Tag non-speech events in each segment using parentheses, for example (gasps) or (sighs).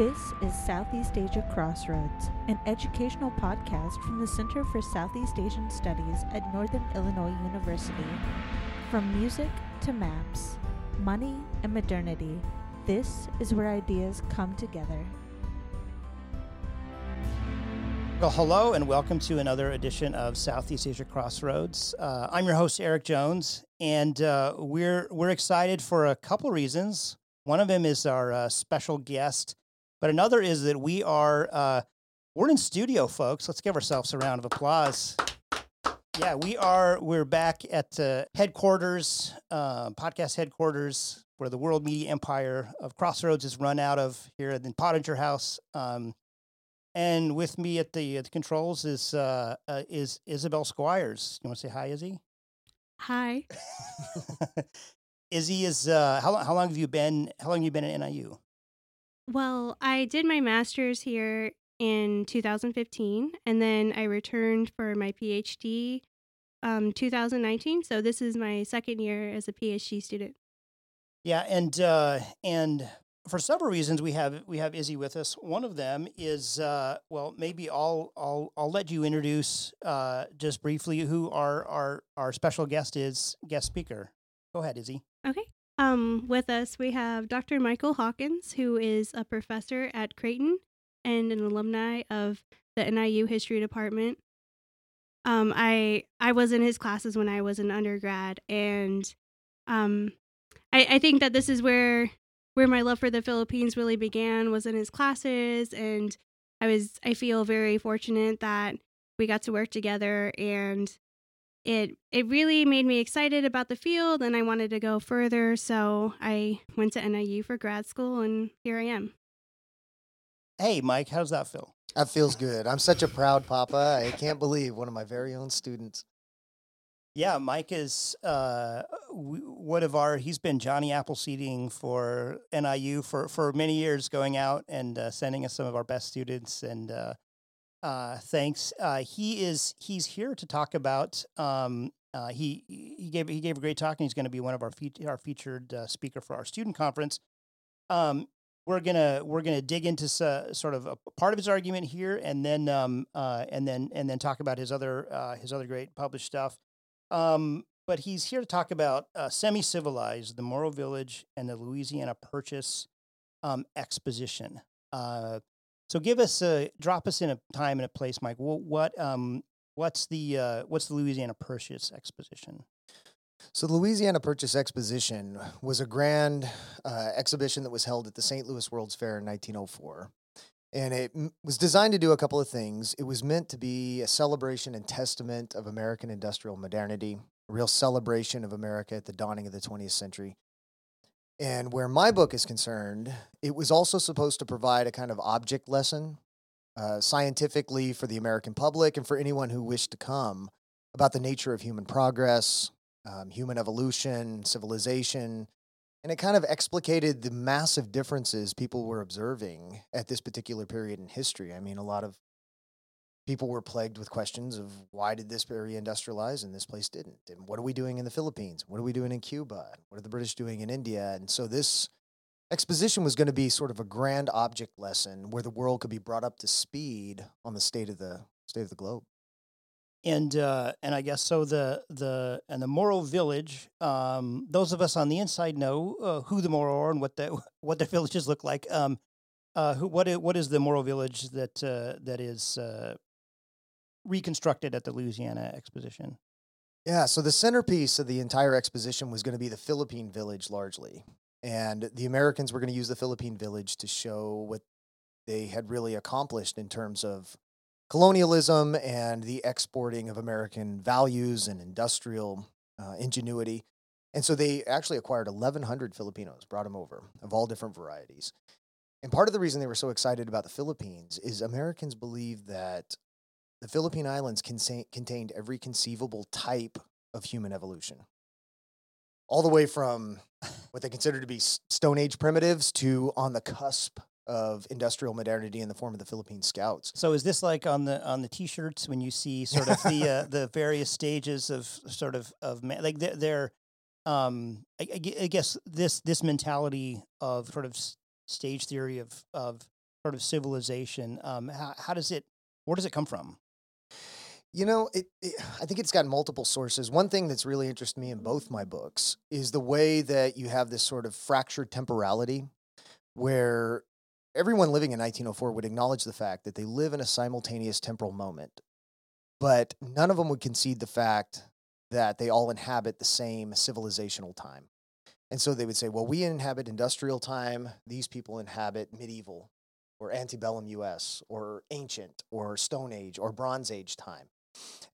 This is Southeast Asia Crossroads, an educational podcast from the Center for Southeast Asian Studies at Northern Illinois University. From music to maps, money and modernity, this is where ideas come together. Well, hello and welcome to another edition of Southeast Asia Crossroads. Uh, I'm your host Eric Jones, and uh, we're we're excited for a couple reasons. One of them is our uh, special guest, but another is that we are uh, we're in studio, folks. Let's give ourselves a round of applause. Yeah, we are. We're back at uh, headquarters, uh, podcast headquarters, where the World Media Empire of Crossroads is run out of here in Pottenger House. Um, and with me at the, at the controls is uh, uh, is Isabelle Squires. You want to say hi, Izzy? Hi. (laughs) Izzy is uh, how long? How long have you been? How long have you been at NIU? Well, I did my master's here in 2015, and then I returned for my PhD um 2019. So this is my second year as a PhD student. Yeah, and uh, and for several reasons we have we have Izzy with us. One of them is uh, well, maybe I'll I'll I'll let you introduce uh, just briefly who our our our special guest is guest speaker. Go ahead, Izzy. Okay. Um, with us we have Dr. Michael Hawkins, who is a professor at Creighton and an alumni of the NIU History Department. Um, I I was in his classes when I was an undergrad, and um, I, I think that this is where where my love for the Philippines really began was in his classes, and I was I feel very fortunate that we got to work together, and it it really made me excited about the field, and I wanted to go further. So I went to NIU for grad school, and here I am. Hey, Mike, how does that feel? That feels good. I'm such a proud papa. I can't believe one of my very own students. Yeah, Mike is uh, one of our. He's been Johnny Appleseeding for NIU for for many years, going out and uh, sending us some of our best students. And uh, uh, thanks. Uh, he is he's here to talk about. Um, uh, he he gave he gave a great talk, and he's going to be one of our fe- our featured uh, speaker for our student conference. Um, we're gonna we're gonna dig into s- sort of a part of his argument here, and then um, uh, and then and then talk about his other uh, his other great published stuff. Um, but he's here to talk about uh, semi civilized, the Moro Village, and the Louisiana Purchase um, exposition. Uh, so give us a drop us in a time and a place, Mike. What, what um what's the uh, what's the Louisiana Purchase exposition? So, the Louisiana Purchase Exposition was a grand uh, exhibition that was held at the St. Louis World's Fair in 1904. And it m- was designed to do a couple of things. It was meant to be a celebration and testament of American industrial modernity, a real celebration of America at the dawning of the 20th century. And where my book is concerned, it was also supposed to provide a kind of object lesson uh, scientifically for the American public and for anyone who wished to come about the nature of human progress, um, human evolution, civilization, and it kind of explicated the massive differences people were observing at this particular period in history. I mean, a lot of people were plagued with questions of why did this area industrialize and this place didn't? And what are we doing in the Philippines? What are we doing in Cuba? What are the British doing in India? And so this exposition was going to be sort of a grand object lesson where the world could be brought up to speed on the state of the state of the globe. and uh, and I guess so. The the and the Moro Village. Um, those of us on the inside know uh, who the Moro are and what the (laughs) what the villages look like. Um, uh, who what is, what is the Moro Village that uh, that is uh, reconstructed at the Louisiana Exposition? Yeah, so the centerpiece of the entire exposition was going to be the Philippine village largely. And the Americans were going to use the Philippine village to show what they had really accomplished in terms of colonialism and the exporting of American values and industrial uh, ingenuity. And so they actually acquired 1,100 Filipinos, brought them over of all different varieties. And part of the reason they were so excited about the Philippines is Americans believed that the Philippine Islands consa- contained every conceivable type of human evolution. All the way from (sighs) what they consider to be Stone Age primitives to on the cusp of industrial modernity in the form of the Philippine Scouts. So is this like on the on the T-shirts when you see sort of the uh, the (laughs) various stages of sort of of ma- like they're, they're um I, I guess this this mentality of sort of stage theory of of sort of civilization. Um, how, how does it? Where does it come from? You know, it, it, I think it's got multiple sources. One thing that's really interested me in mm-hmm. both my books is the way that you have this sort of fractured temporality where everyone living in 1904 would acknowledge the fact that they live in a simultaneous temporal moment, but none of them would concede the fact that they all inhabit the same civilizational time. And so they would say, well, we inhabit industrial time, these people inhabit medieval or antebellum US or ancient or Stone Age or Bronze Age time.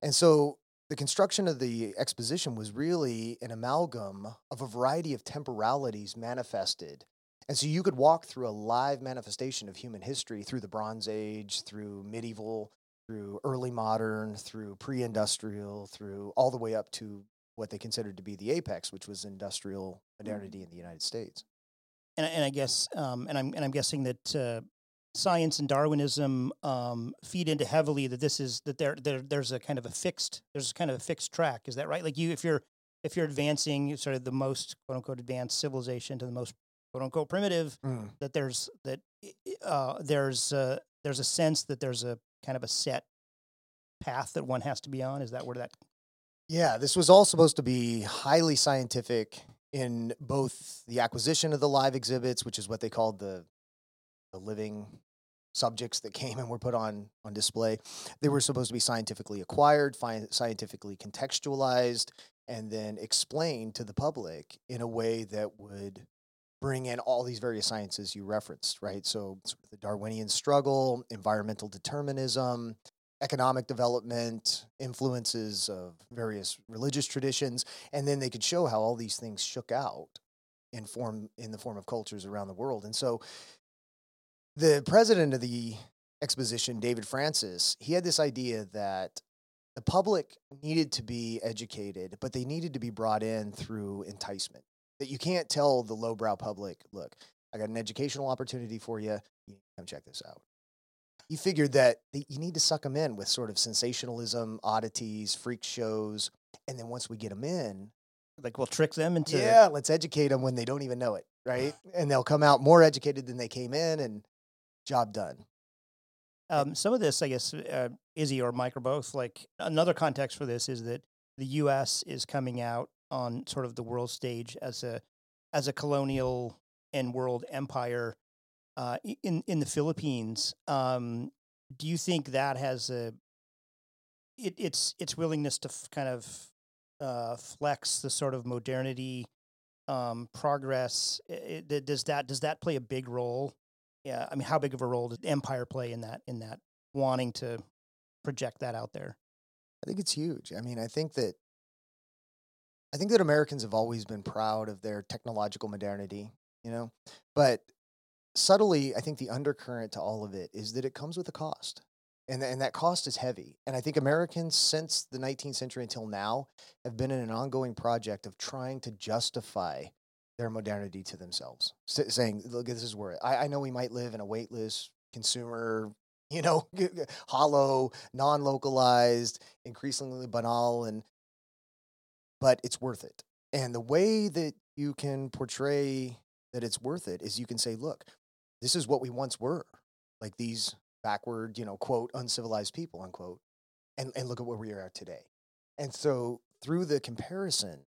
And so the construction of the exposition was really an amalgam of a variety of temporalities manifested. And so you could walk through a live manifestation of human history through the Bronze Age, through medieval, through early modern, through pre industrial, through all the way up to what they considered to be the apex, which was industrial modernity in the United States. And, and I guess, um, and I'm and I'm guessing that uh, science and Darwinism um, feed into heavily that this is that there, there there's a kind of a fixed there's kind of a fixed track. Is that right? Like you, if you're if you're advancing sort of the most quote unquote advanced civilization to the most quote unquote primitive, Mm. that there's that uh, there's uh, there's a sense that there's a kind of a set path that one has to be on. Is that where that? Yeah, this was all supposed to be highly scientific in both the acquisition of the live exhibits, which is what they called the the living subjects that came and were put on on display. They were supposed to be scientifically acquired, fi- scientifically contextualized, and then explained to the public in a way that would bring in all these various sciences you referenced, right? So the Darwinian struggle, environmental determinism, economic development, influences of various religious traditions, and then they could show how all these things shook out in form in the form of cultures around the world. And so the president of the exposition, David Francis, he had this idea that the public needed to be educated, but they needed to be brought in through enticement. That you can't tell the lowbrow public, look, I got an educational opportunity for you. You need to come check this out. He figured that you need to suck them in with sort of sensationalism, oddities, freak shows. And then once we get them in, Like we'll trick them into yeah, let's educate them when they don't even know it, right? (sighs) and they'll come out more educated than they came in and job done. Um, some of this, I guess, uh, Izzy or Mike or both, like another context for this is that the U.S. is coming out on sort of the world stage as a as a colonial and world empire uh, in in the Philippines. Um, do you think that has a it, its its willingness to f- kind of uh, flex the sort of modernity um, progress? i- i- does that does that play a big role yeah, I mean, how big of a role did Empire play in that? In that wanting to project that out there? I think it's huge. I mean, I think that I think that Americans have always been proud of their technological modernity, you know, but subtly, I think the undercurrent to all of it is that it comes with a cost. And, th- and that cost is heavy. And I think Americans, since the 19th century until now, have been in an ongoing project of trying to justify their modernity to themselves, S- saying, "Look, this is where I, I know we might live in a weightless consumer, (laughs) you know, hollow, non-localized, increasingly banal, and but it's worth it." And the way that you can portray that it's worth it is you can say, "Look, this is what we once were, like these backward, you know, quote uncivilized people, unquote, and and look at where we are today." And so through the comparison,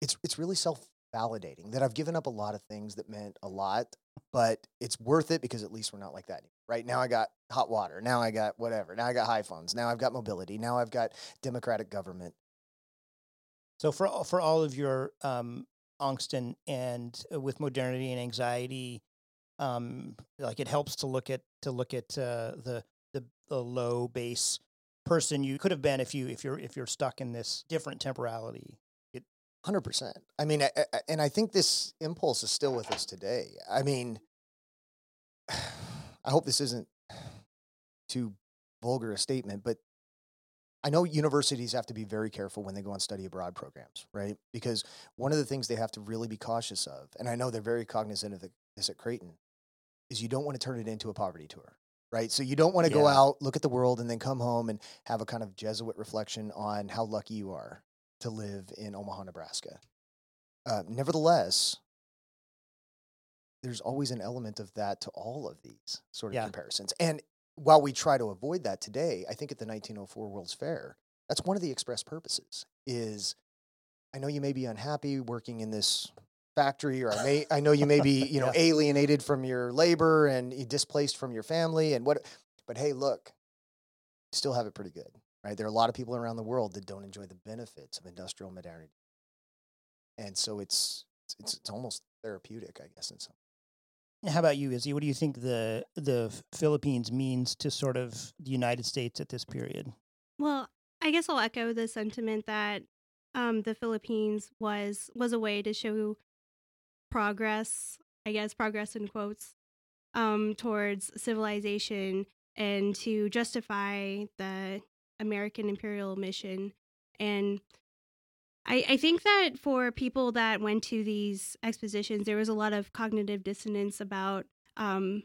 it's it's really self validating that I've given up a lot of things that meant a lot, but it's worth it because at least we're not like that. anymore. Right now, I got hot water. Now I got whatever. Now I got iPhones. Now I've got mobility. Now I've got democratic government. So for all- for all of your um, angst and and uh, with modernity and anxiety, um, like it helps to look at to look at uh, the the the low base person you could have been if you if you're if you're stuck in this different temporality. Hundred percent. I mean, I, I- and I think this impulse is still with us today. I mean, (sighs) I hope this isn't too vulgar a statement, but I know universities have to be very careful when they go on study abroad programs, right? Because one of the things they have to really be cautious of, and I know they're very cognizant of the, this at Creighton, is you don't want to turn it into a poverty tour, right? So you don't want to go out, look at the world, and then come home and have a kind of Jesuit reflection on how lucky you are to live in Omaha, Nebraska. Uh, nevertheless, there's always an element of that to all of these sort of Yeah. comparisons. And while we try to avoid that today, I think at the 1904 World's Fair, that's one of the express purposes is I know you may be unhappy working in this factory or I may I know you may be, (laughs) you know, Yeah. alienated from your labor and displaced from your family and what but hey, look, you still have it pretty good, right? There are a lot of people around the world that don't enjoy the benefits of industrial modernity. And so it's it's it's almost therapeutic, I guess, in some How about you, Izzy? What do you think the the Philippines means to sort of the United States at this period? Well, I guess I'll echo the sentiment that um, the Philippines was was a way to show progress. I guess progress in quotes um, towards civilization and to justify the American imperial mission. And I, I think that for people that went to these expositions, there was a lot of cognitive dissonance about um,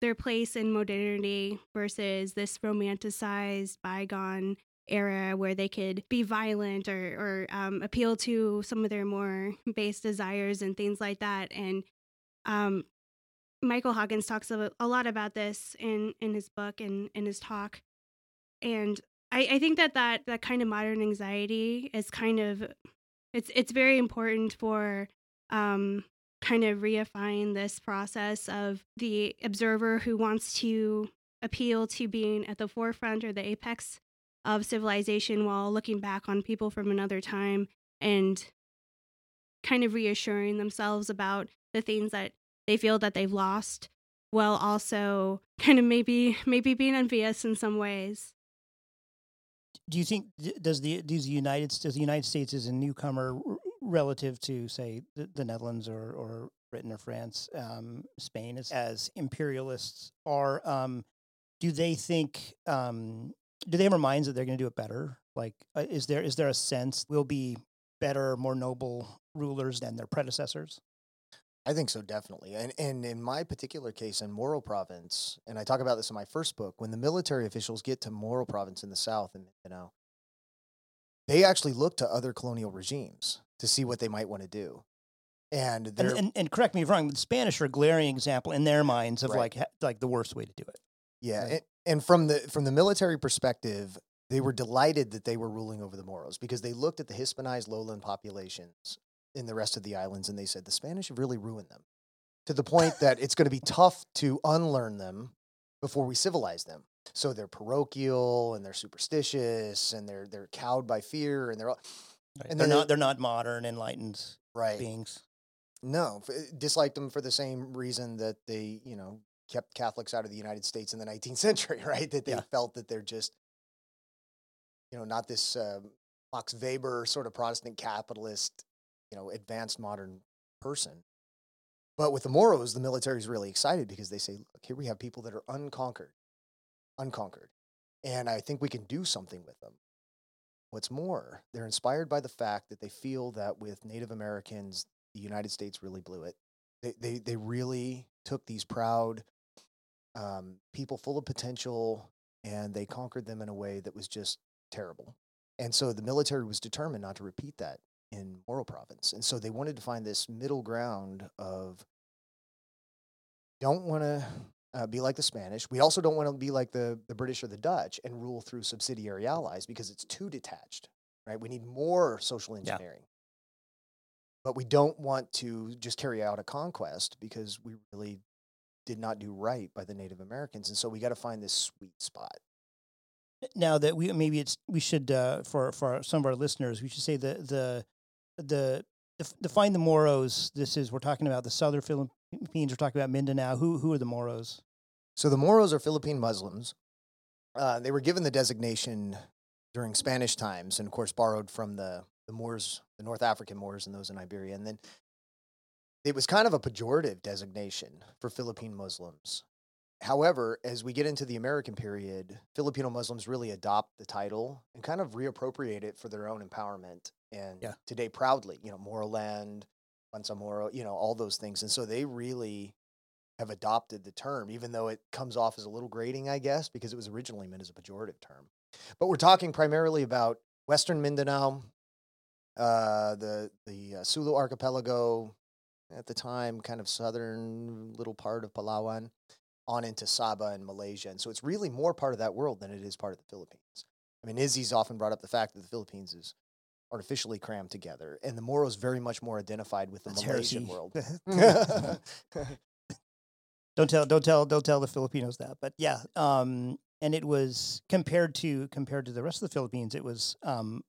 their place in modernity versus this romanticized bygone era where they could be violent or, or um, appeal to some of their more base desires and things like that. And um, Michael Hawkins talks a, a lot about this in, in his book and in his talk. And I, I think that, that that kind of modern anxiety is kind of it's it's very important for um, kind of reifying this process of the observer who wants to appeal to being at the forefront or the apex of civilization while looking back on people from another time and kind of reassuring themselves about the things that they feel that they've lost while also kind of maybe maybe being envious in some ways Do you think does the does the United does the United States as a newcomer relative to say the, the Netherlands or or Britain or France, um, Spain as, as imperialists are? Um, do they think? Um, do they have minds that they're going to do it better? Like, uh, is there is there a sense we'll be better, more noble rulers than their predecessors? I think so, definitely. And and in my particular case, in Moro Province, and I talk about this in my first book, when the military officials get to Moro Province in the south, and you know, they actually look to other colonial regimes to see what they might want to do. And And, and, and correct me if I'm wrong. The Spanish are a glaring example in their minds of Right. like like the worst way to do it. yeah, right. and, and from the from the military perspective, they were delighted that they were ruling over the Moros because they looked at the Hispanized lowland populations in the rest of the islands and they said the Spanish have really ruined them to the point that it's going to be tough to unlearn them before we civilize them. So they're parochial and they're superstitious and they're they're cowed by fear and they're all Right. And they're not they- they're not modern, enlightened right. beings. No, f- disliked them for the same reason that they, you know, kept Catholics out of the United States in the 19th (laughs) century, right? That they Yeah. felt that they're just, you know, not this um, Max Weber sort of Protestant capitalist, you know, advanced modern person. But with the Moros, the military is really excited because they say, look, here we have people that are unconquered, unconquered. And I think we can do something with them. What's more, they're inspired by the fact that they feel that with Native Americans, the United States really blew it. They they they really took these proud um, people full of potential and they conquered them in a way that was just terrible. And so the military was determined not to repeat that in Moro Province. And so they wanted to find this middle ground of don't want to uh, be like the Spanish. We also don't want to be like the, the British or the Dutch and rule through subsidiary allies because it's too detached, right? We need more social Yeah. engineering. But we don't want to just carry out a conquest because we really did not do right by the Native Americans. And so we got to find this sweet spot. Now that we maybe it's we should uh, for for some of our listeners we should say the the the def- define the Moros. This is we're talking about the southern Philippines. We're talking about Mindanao. Who who are the Moros? So the Moros are Philippine Muslims. Uh, they were given the designation during Spanish times, and of course borrowed from the the Moors, the North African Moors, and those in Iberia. And then it was kind of a pejorative designation for Philippine Muslims. However, as we get into the American period, Filipino Muslims really adopt the title and kind of reappropriate it for their own empowerment. And Yeah. today, proudly, you know, Moroland, Moro you know, all those things. And so they really have adopted the term, even though it comes off as a little grating, I guess, because it was originally meant as a pejorative term. But we're talking primarily about Western Mindanao, uh, the the uh, Sulu Archipelago, at the time, kind of southern little part of Palawan, on into Sabah and Malaysia. And so it's really more part of that world than it is part of the Philippines. I mean, Izzy's often brought up the fact that the Philippines is artificially crammed together, and the Moros very much more identified with the That's Malaysian heresy. world. (laughs) (laughs) don't tell don't tell don't tell the Filipinos that. But yeah, um, and it was compared to compared to the rest of the Philippines, it was um,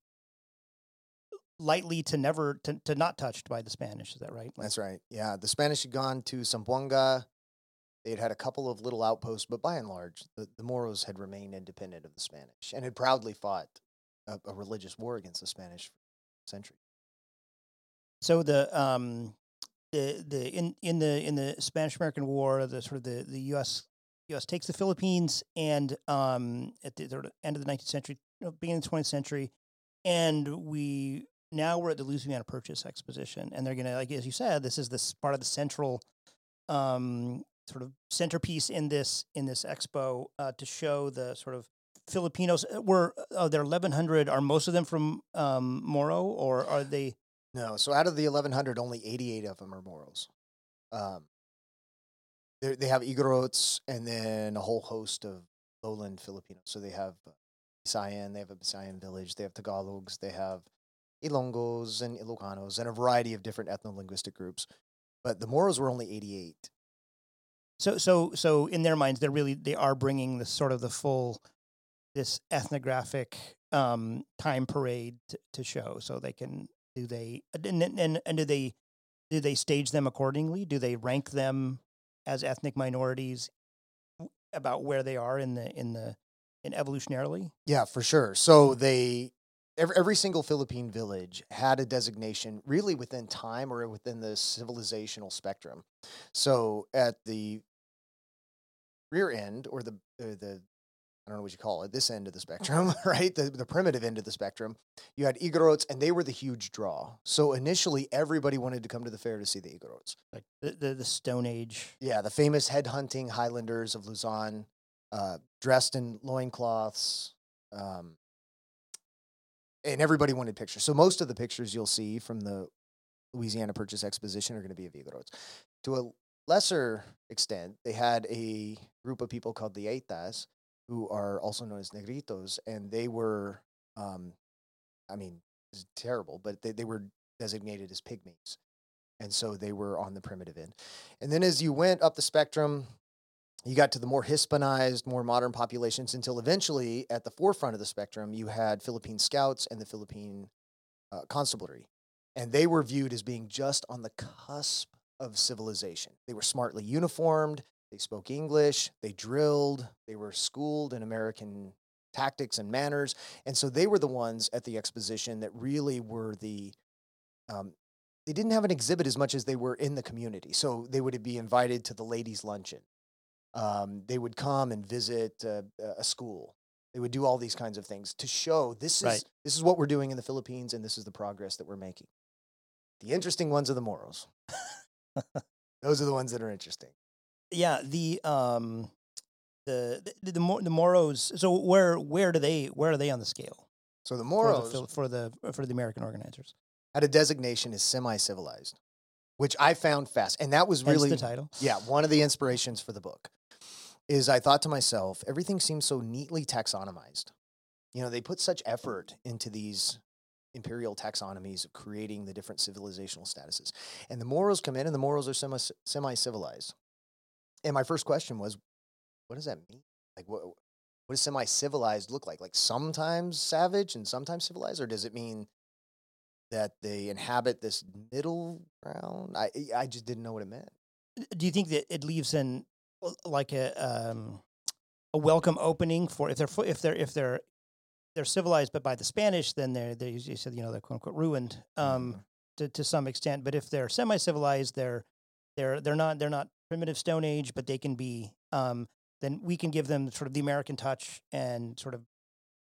lightly to never to, to not touched by the Spanish. Is that right? Like, That's right. Yeah, the Spanish had gone to Zamboanga. They had had a couple of little outposts, but by and large, the, the Moros had remained independent of the Spanish and had proudly fought a, a religious war against the Spanish century. So the um the the in in the in the Spanish American War, the sort of the the U.S. U.S. takes the Philippines, and um at the sort of end of the 19th century, beginning of the 20th century, and we now we're at the Louisiana Purchase Exposition, and they're gonna like as you said, this is this part of the central um sort of centerpiece in this in this expo uh, to show the sort of Filipinos uh, were uh, there 1100 are most of them from um Moro or are (sighs) they No, so out of the 1,100, only 88 of them are Moros. Um, they have Igorots and then a whole host of lowland Filipinos. So they have uh, Bisayan, they have a Bisayan village, they have Tagalogs, they have Ilongos and Ilocanos, and a variety of different ethno-linguistic groups. But the Moros were only 88. So so so in their minds, they're really they are bringing the sort of the full this ethnographic um, time parade to, to show. So they can do they and, and and and do they do they stage them accordingly? Do they rank them as ethnic minorities about where they are in the in the in evolutionarily? Yeah, for sure. So they every, every single Philippine village had a designation really within time or within the civilizational spectrum. So at the rear end or the uh, the I don't know what you call it, this end of the spectrum, (laughs) right? The the primitive end of the spectrum, you had Igorots and they were the huge draw. So initially everybody wanted to come to the fair to see the Igorots. Like the the, the Stone Age. Yeah, the famous headhunting Highlanders of Luzon, uh, dressed in loincloths. Um, and everybody wanted pictures. So most of the pictures you'll see from the Louisiana Purchase Exposition are going to be of Igorots. To a lesser extent, they had a group of people called the Aitas, who are also known as Negritos, and they were, um, I mean, terrible, but they, they were designated as pygmies. And so they were on the primitive end. And then as you went up the spectrum, you got to the more Hispanized, more modern populations until eventually at the forefront of the spectrum, you had Philippine scouts and the Philippine uh, constabulary. And they were viewed as being just on the cusp of civilization. They were smartly uniformed, they spoke English, they drilled, they were schooled in American tactics and manners. And so they were the ones at the exposition that really were the um, they didn't have an exhibit as much as they were in the community. So they would be invited to the ladies' luncheon. Um, they would come and visit uh, a school. They would do all these kinds of things to show this is Right. this is what we're doing in the Philippines and this is the progress that we're making. The interesting ones are the Moros. (laughs) Those are the ones that are interesting. Yeah, the um the the the, Mor- the Moros. So where where do they where are they on the scale So the for the Moros for the for the American organizers? had a designation as semi-civilized, which I found fast, and that was Hence really the title. yeah one of the inspirations for the book. Is I thought to myself, everything seems so neatly taxonomized. You know, they put such effort into these imperial taxonomies of creating the different civilizational statuses, and the Moros come in, and the Moros are semi semi-civilized. And my first question was, what does that mean? Like, what what does semi-civilized look like? Like sometimes savage and sometimes civilized, or does it mean that they inhabit this middle ground? I I just didn't know what it meant. Do you think that it leaves in uh, like a um a welcome opening for if they're if they're if they're they're civilized but by the Spanish then they're they you said you know they're quote unquote ruined um Mhm. to to some extent but if they're semi civilized they're they're they're not they're not primitive stone age but they can be um then we can give them sort of the American touch and sort of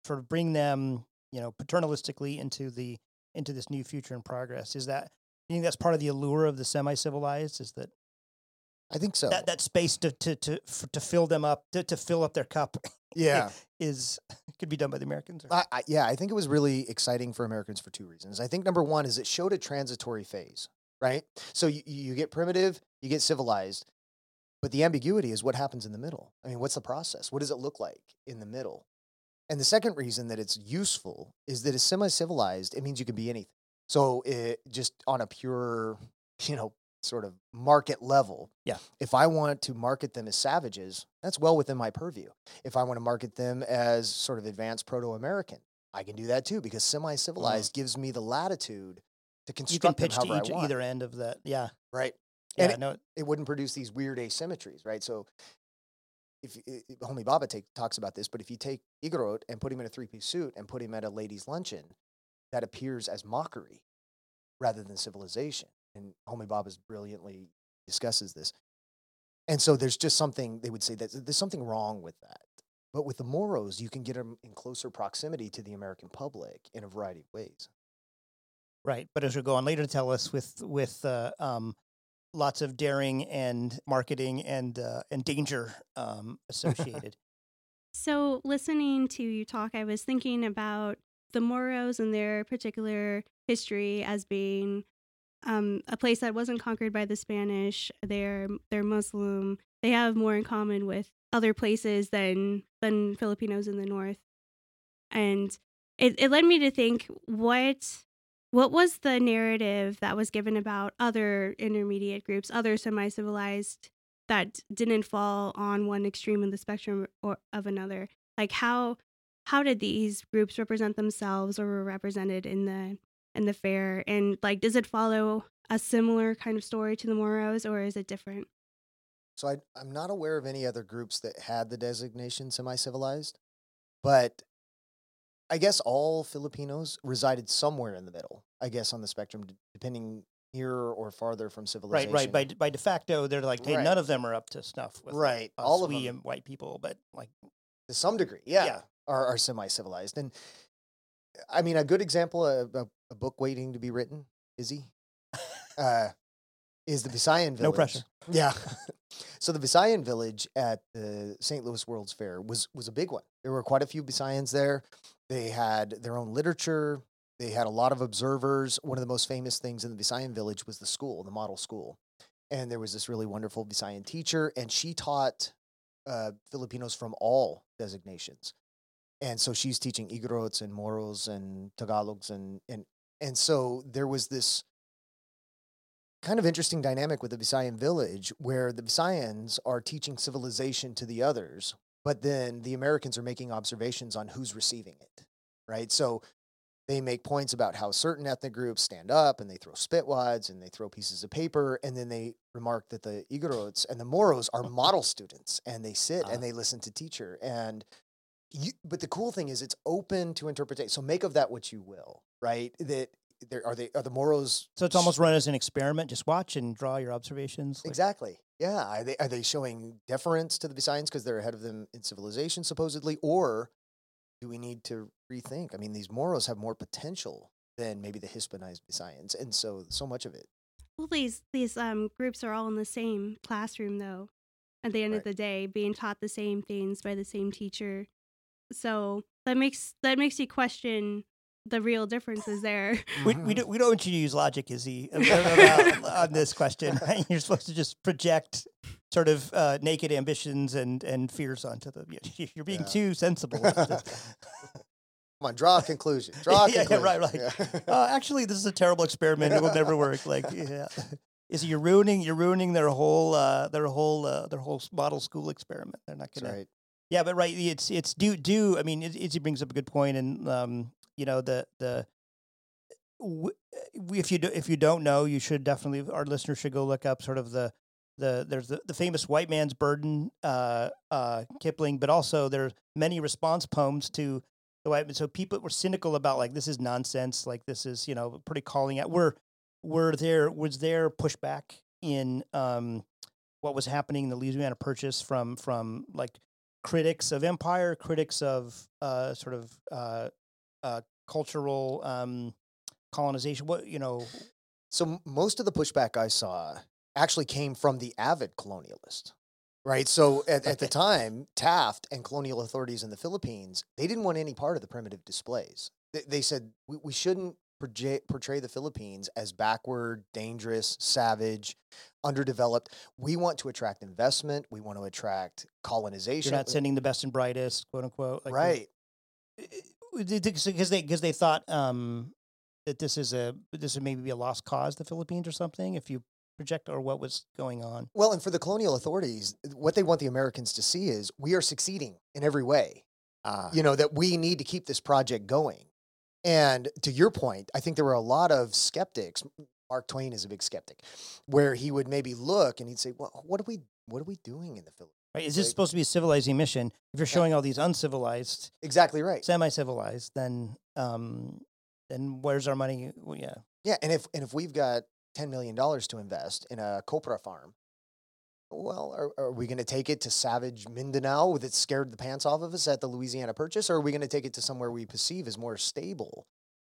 sort of bring them you know paternalistically into the into this new future and progress is that you think that's part of the allure of the semi civilized is that I think so. that that space to to to to fill them up to, to fill up their cup (laughs) yeah. is could be done by the Americans. I, I, yeah, I think it was really exciting for Americans for two reasons. I think number one is it showed a transitory phase, right? So you, you get primitive, you get civilized, but the ambiguity is what happens in the middle. I mean, what's the process? What does it look like in the middle? And the second reason that it's useful is that it's semi civilized, it means you can be anything. So it just on a pure, (laughs) you know, sort of market level. Yeah. If I want to market them as savages, that's well within my purview. If I want to market them as sort of advanced proto American, I can do that too because semi civilized mm-hmm. gives me the latitude to You can construct pitch to each, either end of that. Yeah. Right. Yeah. And it- no, It wouldn't produce these weird asymmetries, right? So if i- i- Homi Bhabha take, talks about this, but if you take Igorot and put him in a three piece suit and put him at a ladies' luncheon, that appears as mockery rather than civilization. And Homi Bhabha's brilliantly discusses this. And so there's just something they would say that there's something wrong with that. But with the Moros, you can get them in closer proximity to the American public in a variety of ways. Right, but as we go on later to tell us with with uh, um, lots of daring and marketing and uh, and danger um, (laughs) associated. So, listening to you talk, I was thinking about the Moros and their particular history as being um, a place that wasn't conquered by the Spanish. They're they're Muslim. They have more in common with other places than than Filipinos in the north. And it, it led me to think what what was the narrative that was given about other intermediate groups, other semi civilized that didn't fall on one extreme of the spectrum or of another? Like how how did these groups represent themselves or were represented in the in the fair? And like does it follow a similar kind of story to the moros or is it different? So I, I'm not aware of any other groups that had the designation semi civilized, but I guess all Filipinos resided somewhere in the middle, I guess, on the spectrum, depending nearer or farther from civilization. right. Right. By by de facto, they're like, hey, Right. none of them are up to snuff with Right, us, all of we them. and white people, but like to some degree, yeah, Yeah. are, are semi civilized. And I mean, a good example of a, a book waiting to be written, Izzy, uh, is the Visayan village. No pressure. Yeah. (laughs) so the Visayan village at the St. Louis World's Fair was was a big one. There were quite a few Visayans there. They had their own literature. They had a lot of observers. One of the most famous things in the Visayan village was the school, the model school. And there was this really wonderful Visayan teacher, and she taught uh, Filipinos from all designations. And so she's teaching Igorots and Moros and Tagalogs and and and so there was this kind of interesting dynamic with the Visayan village where the Visayans are teaching civilization to the others, but then the Americans are making observations on who's receiving it, right? So they make points about how certain ethnic groups stand up and they throw spitwads and they throw pieces of paper, and then they remark that the Igorots and the Moros are model students and they sit Ah. and they listen to teacher and you, but the cool thing is it's open to interpretation. So make of that what you will, right? That there are they are the Moros so it's almost run as an experiment. Just watch and draw your observations. like- Exactly. Yeah. Are they are they showing deference to the Visayans because they're ahead of them in civilization, supposedly, or do we need to rethink? I mean, these Moros have more potential than maybe the Hispanized Visayans, and so so much of it. well these these um groups are all in the same classroom though at the end of the day being taught the same things by the same teacher so that makes that makes you question the real difference is there We, we, don't, we don't want you to use logic, Izzy, about, (laughs) on this question. You're supposed to just project sort of uh, naked ambitions and, and fears onto them. You- You're being Yeah. too sensible. (laughs) Come on, draw a conclusion. Draw a (laughs) Yeah, yeah, conclusion. right, right. Yeah. uh, actually, this is a terrible experiment. It will never work. Like, yeah. Is you're ruining you're ruining their whole uh, their whole uh, their whole model school experiment. They're not gonna. right. Yeah, but right, it's it's do do. I mean, Iz- Izzy brings up a good point, and um, you know the the if you do, if you don't know, you should definitely our listeners should go look up sort of the the there's the, the famous white man's burden uh uh Kipling, but also there are many response poems to the white man. So people were cynical about like this is nonsense, like this is you know pretty calling out. Were were there was there pushback in um what was happening in the Louisiana Purchase from from like critics of empire, critics of uh, sort of uh, cultural um, colonization. What you know? So most of the pushback I saw actually came from the avid colonialist, right? So at, at the time, Taft and colonial authorities in the Philippines, they didn't want any part of the primitive displays. They, they said we, we shouldn't portray, portray the Philippines as backward, dangerous, savage, underdeveloped. We want to attract investment. We want to attract colonization. You're not sending the best and brightest, quote unquote. Like, right. Because they because they thought um, that this is a this would maybe be a lost cause, the Philippines or something. If you project or what was going on. Well, and for the colonial authorities, what they want the Americans to see is we are succeeding in every way. Ah. You know that we need to keep this project going. And to your point, I think there were a lot of skeptics. Mark Twain is a big skeptic, where he would maybe look and he'd say, "Well, what are we what are we doing in the Philippines?" Right? Is this Like- supposed to be a civilizing mission? If you're showing all these uncivilized, Exactly right. semi-civilized, then um, then where's our money? Well, yeah, Yeah, and if and if we've got ten million dollars to invest in a copra farm, well, are, are we going to take it to savage Mindanao that scared the pants off of us at the Louisiana Purchase, or are we going to take it to somewhere we perceive as more stable?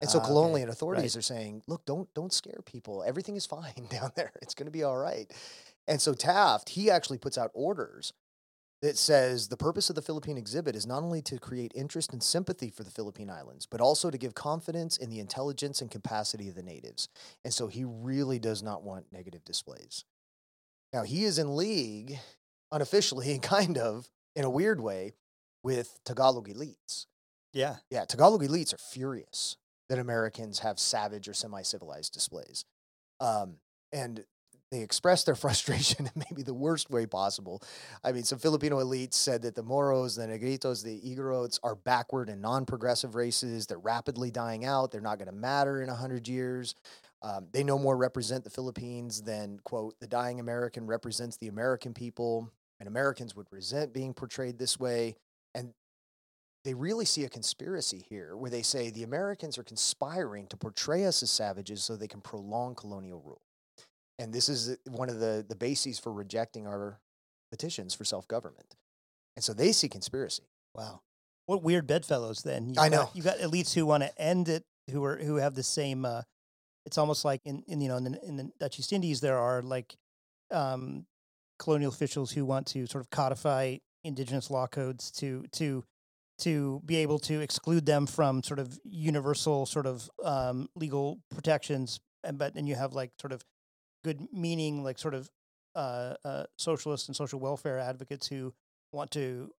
And so okay, colonial authorities right. are saying, look, don't don't scare people. Everything is (laughs) fine down there. It's going to be all right. And so Taft, he actually puts out orders that says the purpose of the Philippine exhibit is not only to create interest and sympathy for the Philippine Islands, but also to give confidence in the intelligence and capacity of the natives. And so he really does not want negative displays. Now, he is in league, unofficially and (laughs) kind of in a weird way, with Tagalog elites. yeah. Yeah, Tagalog elites are furious that Americans have savage or semi civilized displays. Um, and they express their (laughs) frustration in maybe the worst way possible. I mean, some Filipino elites said that the Moros, the Negritos, the Igorots are backward and non progressive races. They're rapidly dying out. They're not going to matter in 100 years. Um, they no more represent the Philippines than, quote, the dying American represents the American people, and Americans would resent being portrayed this way. And they really see a conspiracy here where they say the Americans are conspiring to portray us as savages so they can prolong colonial rule. And this is uh, one of the, the bases for rejecting our petitions for self government. And so they see conspiracy. Wow. What weird bedfellows then? You've I got- know. You've got elites who want to end it, who are who have the same. Uh, it's almost like in, in you know in the, in the Dutch East Indies there are like um, colonial officials who want to sort of codify indigenous law codes to to to be able to exclude them from sort of universal sort of um, legal protections, and but then you have like sort of good meaning like sort of uh, uh, socialists and social welfare advocates who want to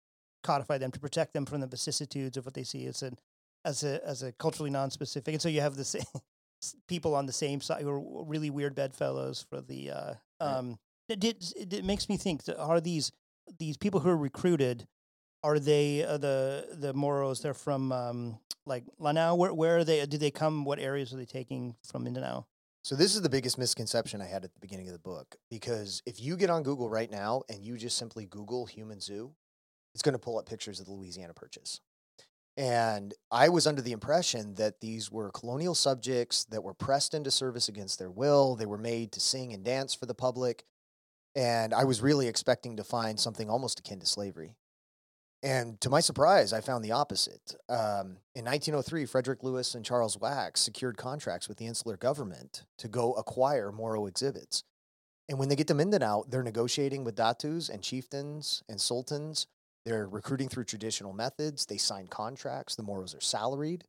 codify them to protect them from the vicissitudes of what they see as an as a as a culturally non-specific. And so you have the same (laughs) people on the same side who are really weird bedfellows for the. Uh, um, it, it, it makes me think: are these these people who are recruited? Are they uh, the the Moros? They're from um, like Lanao. Where where are they? Do they come? What areas are they taking from Mindanao? So this is the biggest misconception I had at the beginning of the book because if you get on Google right now and you just simply Google human zoo, it's going to pull up pictures of the Louisiana Purchase. And I was under the impression that these were colonial subjects that were pressed into service against their will. They were made to sing and dance for the public. And I was really expecting to find something almost akin to slavery. And to my surprise, I found the opposite. Um, in 1903, Frederick Lewis and Charles Wax secured contracts with the insular government to go acquire Moro exhibits. And when they get to Mindanao, they're negotiating with datus and chieftains and sultans. They're recruiting through traditional methods. They sign contracts. The Moros are salaried.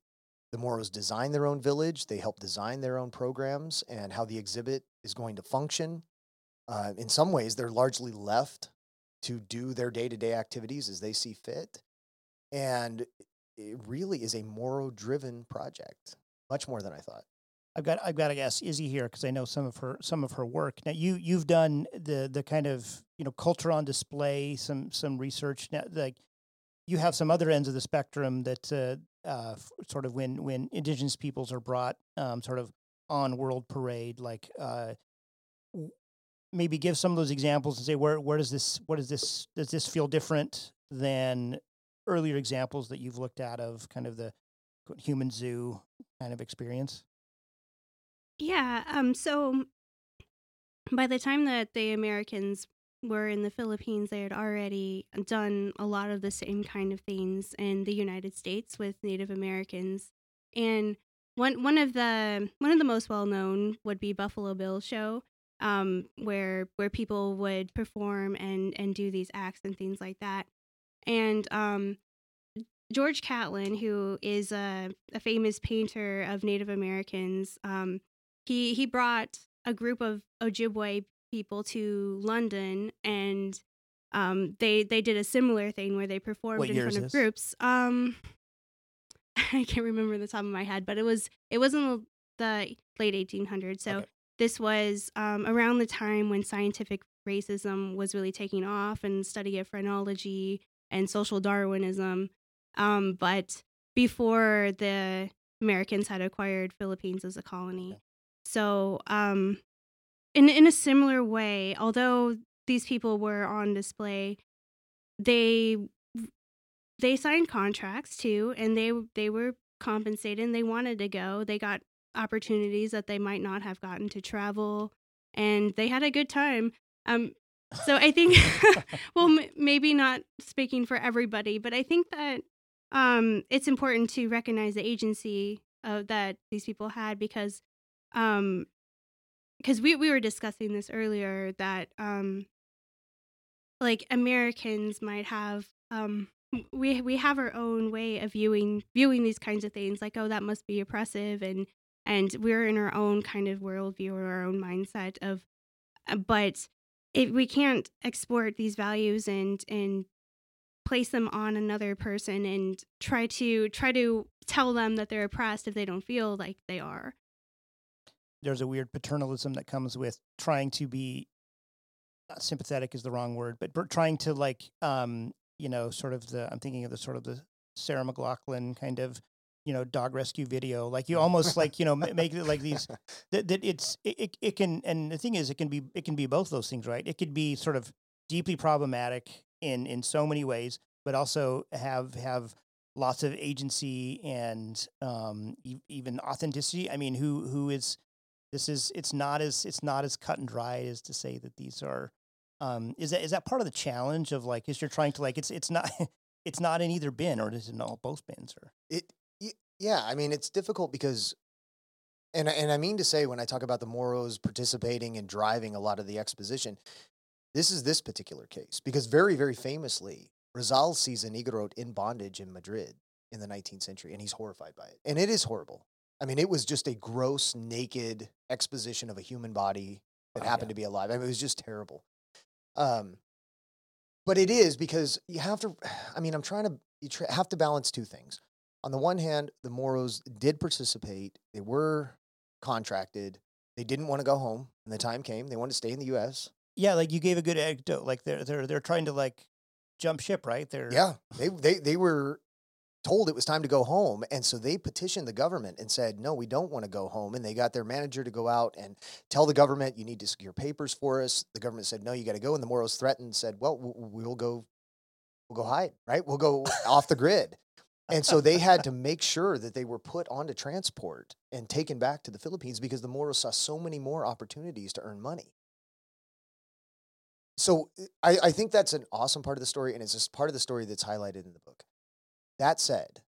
The Moros design their own village. They help design their own programs and how the exhibit is going to function. Uh, in some ways, they're largely left to do their day to day activities as they see fit. And it really is a Moro driven project, much more than I thought. I've got I've got to ask Izzy here because I know some of her some of her work. Now you you've done the the kind of you know culture on display, some some research. Now, like you have some other ends of the spectrum that uh, uh, sort of when when indigenous peoples are brought um, sort of on world parade, like uh, maybe give some of those examples and say where where does this what does this does this feel different than earlier examples that you've looked at of kind of the human zoo kind of experience. Yeah. Um. So by the time that the Americans were in the Philippines, they had already done a lot of the same kind of things in the United States with Native Americans. And one one of the one of the most well known would be Buffalo Bill show, um, where where people would perform and and do these acts and things like that. And um, George Catlin, who is a, a famous painter of Native Americans, um, he he brought a group of Ojibwe people to London, and um, they they did a similar thing where they performed What in front of this? groups. Um, (laughs) I can't remember the top of my head, but it was it was in the late 1800s. So Okay. This was um, around the time when scientific racism was really taking off and study of phrenology and social Darwinism. Um, but before the Americans had acquired Philippines as a colony. So, um, in in a similar way, although these people were on display, they they signed contracts too, and they they were compensated. And they wanted to go. They got opportunities that they might not have gotten to travel, and they had a good time. Um, so I think, (laughs) well, m- maybe not speaking for everybody, but I think that um, it's important to recognize the agency uh, that these people had because, um, because we we were discussing this earlier that um, like Americans might have um we we have our own way of viewing viewing these kinds of things like oh that must be oppressive and and we're in our own kind of worldview or our own mindset of uh, but if we can't export these values and and place them on another person and try to try to tell them that they're oppressed if they don't feel like they are. There's a weird paternalism that comes with trying to be not sympathetic is the wrong word, but but trying to like um you know sort of the I'm thinking of the sort of the Sarah McLachlan kind of you know dog rescue video like you almost like you know make it like these (laughs) that, that it's it, it, can and the thing is it can be it can be both those things right? It could be sort of deeply problematic in in so many ways but also have have lots of agency and um e- even authenticity. I mean who who is this is it's not as it's not as cut and dry as to say that these are um is that is that part of the challenge of like is you're trying to like it's it's not (laughs) it's not in either bin or is it in all both bins or? It, yeah, I mean, it's difficult because, and I- and I mean to say when I talk about the Moros participating and driving a lot of the exposition, this is this particular case because very very famously, Rizal sees a Negroid in bondage in Madrid in the 19th century, and he's horrified by it, and it is horrible. I mean, it was just a gross, naked exposition of a human body that Oh, happened yeah. to be alive. I mean, it was just terrible. Um, but it is because you have to. (sighs) I mean, I'm trying to. You tr- have to balance two things. On the one hand, the Moros did participate. They were contracted. They didn't want to go home when the time came. They wanted to stay in the U.S. yeah like you gave a good anecdote like they're they're they're trying to like jump ship right they're Yeah, they they they were told it was time to go home, and so they petitioned the government and said, "No, we don't want to go home." And they got their manager to go out and tell the government, "You need to secure papers for us." The government said, "No, you got to go." And the Moros threatened, said, "Well, we'll go, we'll go hide, right? We'll go off the grid." And so they had to make sure that they were put onto transport and taken back to the Philippines because the Moros saw so many more opportunities to earn money. So uh, I, I think that's an awesome part of the story, and it's just part of the story that's highlighted in the book. That said,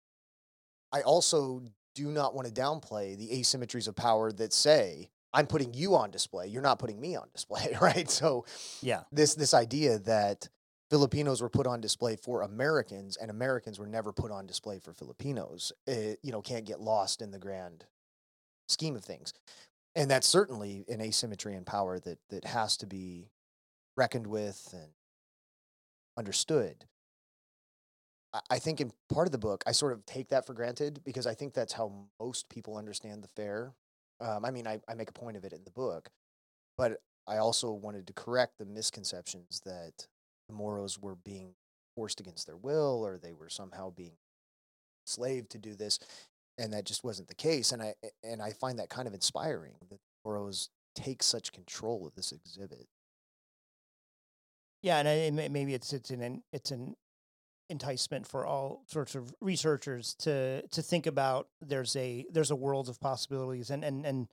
I also do not want to downplay the asymmetries of power that say, I'm putting you on display, you're not putting me on display, (laughs) right? So yeah this this idea that Filipinos were put on display for Americans and Americans were never put on display for Filipinos, it, you know, can't get lost in the grand scheme of things. And that's certainly an asymmetry in power that that has to be reckoned with and understood. I- think in part of the book, I sort of take that for granted because I think that's how most people understand the fair. Um, I mean, I, I make a point of it in the book, but I also wanted to correct the misconceptions that the Moros were being forced against their will or they were somehow being enslaved to do this, and that just wasn't the case. And I and I find that kind of inspiring that Moros take such control of this exhibit. Yeah, and uh, I, may- maybe it's it's an it's an enticement for all sorts of researchers to to think about there's a there's a world of possibilities and and and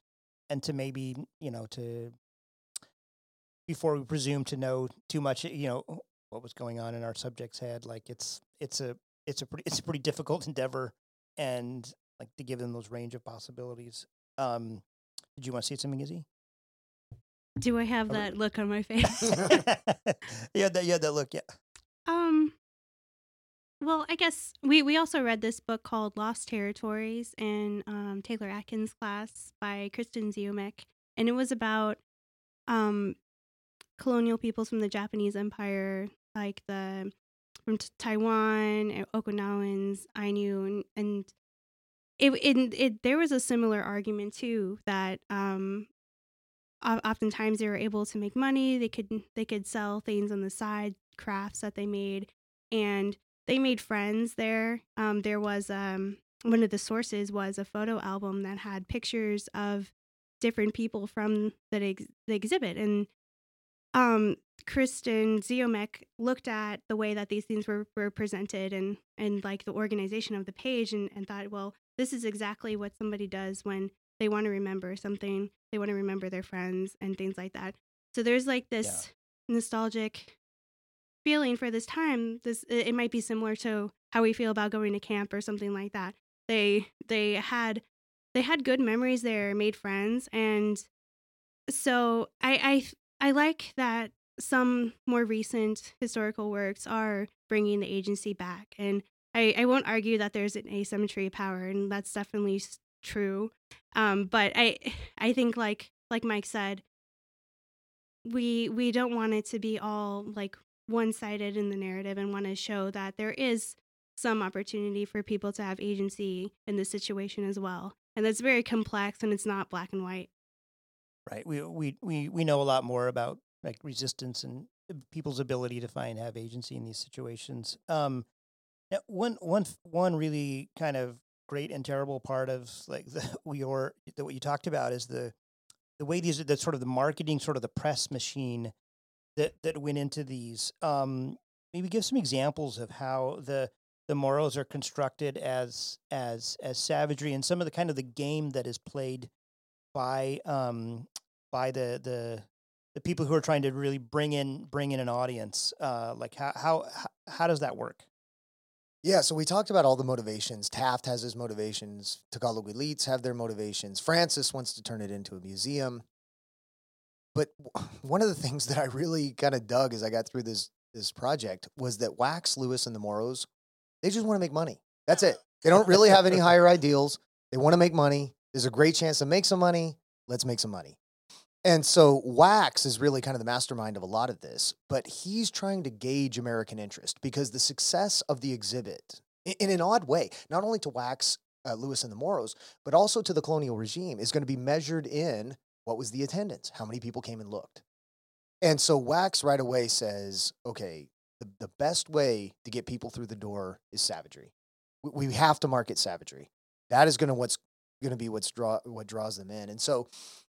and to maybe you know to before we presume to know too much you know what was going on in our subject's head like it's it's a it's a pretty it's a pretty difficult (laughs) endeavor and like to give them those range of possibilities. Um did you want to say something izzy? Do i have that look on my (laughs) face? (laughs) Yeah that yeah that look yeah. Um, well, I guess we, we also read this book called Lost Territories in um, Taylor Atkins' class by Kristen Ziomek. And it was about um, colonial peoples from the Japanese Empire, like the from Taiwan, eh, Okinawans, Ainu, and, and it, it, it there was a similar argument too that um, oftentimes they were able to make money. They could they could sell things on the side, crafts that they made, and they made friends there. Um, there was um, one of the sources was a photo album that had pictures of different people from the, ex- the exhibit, and um, Kristen Ziomek looked at the way that these things were, were presented and and like the organization of the page and, and thought, well, this is exactly what somebody does when they want to remember something, they want to remember their friends and things like that. So there's like this yeah. nostalgic feeling for this time. This it might be similar to how we feel about going to camp or something like that. They they had they had good memories there, made friends, and so I, I I like that some more recent historical works are bringing the agency back. And I, I won't argue that there's an asymmetry of power, and that's definitely true. Um, but I I think like like Mike said, we we don't want it to be all like one sided in the narrative, and want to show that there is some opportunity for people to have agency in this situation as well. And that's very complex, and it's not black and white. Right. We we we we know a lot more about like resistance and people's ability to find have agency in these situations. Um, one one one really kind of great and terrible part of like (laughs) the your the, what you talked about is the the way these are the sort of the marketing sort of the press machine that that went into these. Um, maybe give some examples of how the the Moros are constructed as as as savagery and some of the kind of the game that is played by um by the the the people who are trying to really bring in bring in an audience uh, like how how how does that work? Yeah so we talked about all the motivations. Taft has his motivations tagalog elites have their motivations francis wants to turn it into a museum. But (laughs) one of the things that i really kind of dug as i got through this this project was that wax lewis and the moros they just want to make money. That's it. (gasps) They don't really have any higher ideals. They want to make money there's a great chance to make some money let's make some money and so Wax is really kind of the mastermind of a lot of this, but he's trying to gauge American interest because the success of the exhibit, in, an odd way, not only to Wax, uh, Lewis and the Moros, but also to the colonial regime, is going to be measured in what was the attendance, how many people came and looked. And so Wax right away says, okay, the, the best way to get people through the door is savagery. We, we have to market savagery. That is going to what's going to be what's draw what draws them in. And so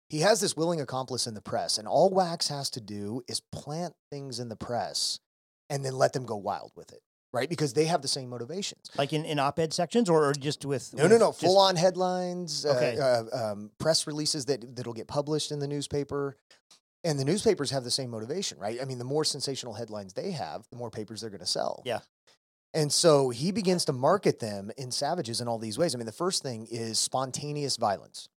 he has this willing accomplice in the press, and all Wax has to do is plant things in the press and then let them go wild with it, right? Because they have the same motivations. Like in, in op ed sections or, just with. No, with no, no. just... Full on headlines, uh, okay. uh, uh, um, press releases that, that'll get published in the newspaper. And the newspapers have the same motivation, right? I mean, the more sensational headlines they have, the more papers they're going to sell. Yeah. And so he begins to market them in Savages in all these ways. I mean, the first thing is spontaneous violence.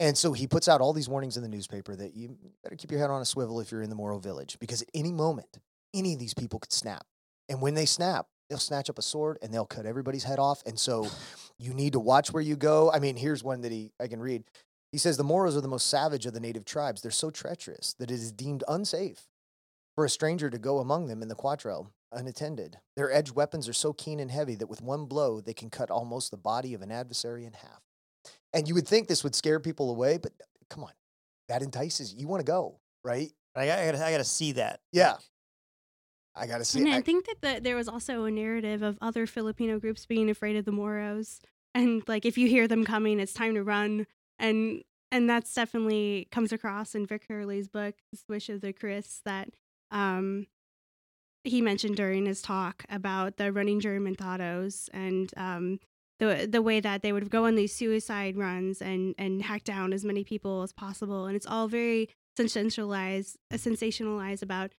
And so he puts out all these warnings in the newspaper that you better keep your head on a swivel if you're in the Moro village, because at any moment, any of these people could snap. And when they snap, they'll snatch up a sword and they'll cut everybody's head off. And so (sighs) you need to watch where you go. I mean, here's one that he I can read. He says the Moros are the most savage of the native tribes. They're so treacherous that it is deemed unsafe for a stranger to go among them in the quatrail unattended. Their edged weapons are so keen and heavy that with one blow they can cut almost the body of an adversary in half. And you would think this would scare people away, but come on, that entices you. You want to go, right? I got, I got, I got to see that. Yeah. I got to see. And I, I think that the, there was also a narrative of other Filipino groups being afraid of the Moros, and like if you hear them coming, it's time to run. And and that's definitely comes across in Vic Hurley's book, Swish of the Kris, that um, he mentioned during his talk about the running juramentados and um, the the way that they would go on these suicide runs and and hack down as many people as possible, and it's all very sensationalized, uh, sensationalized about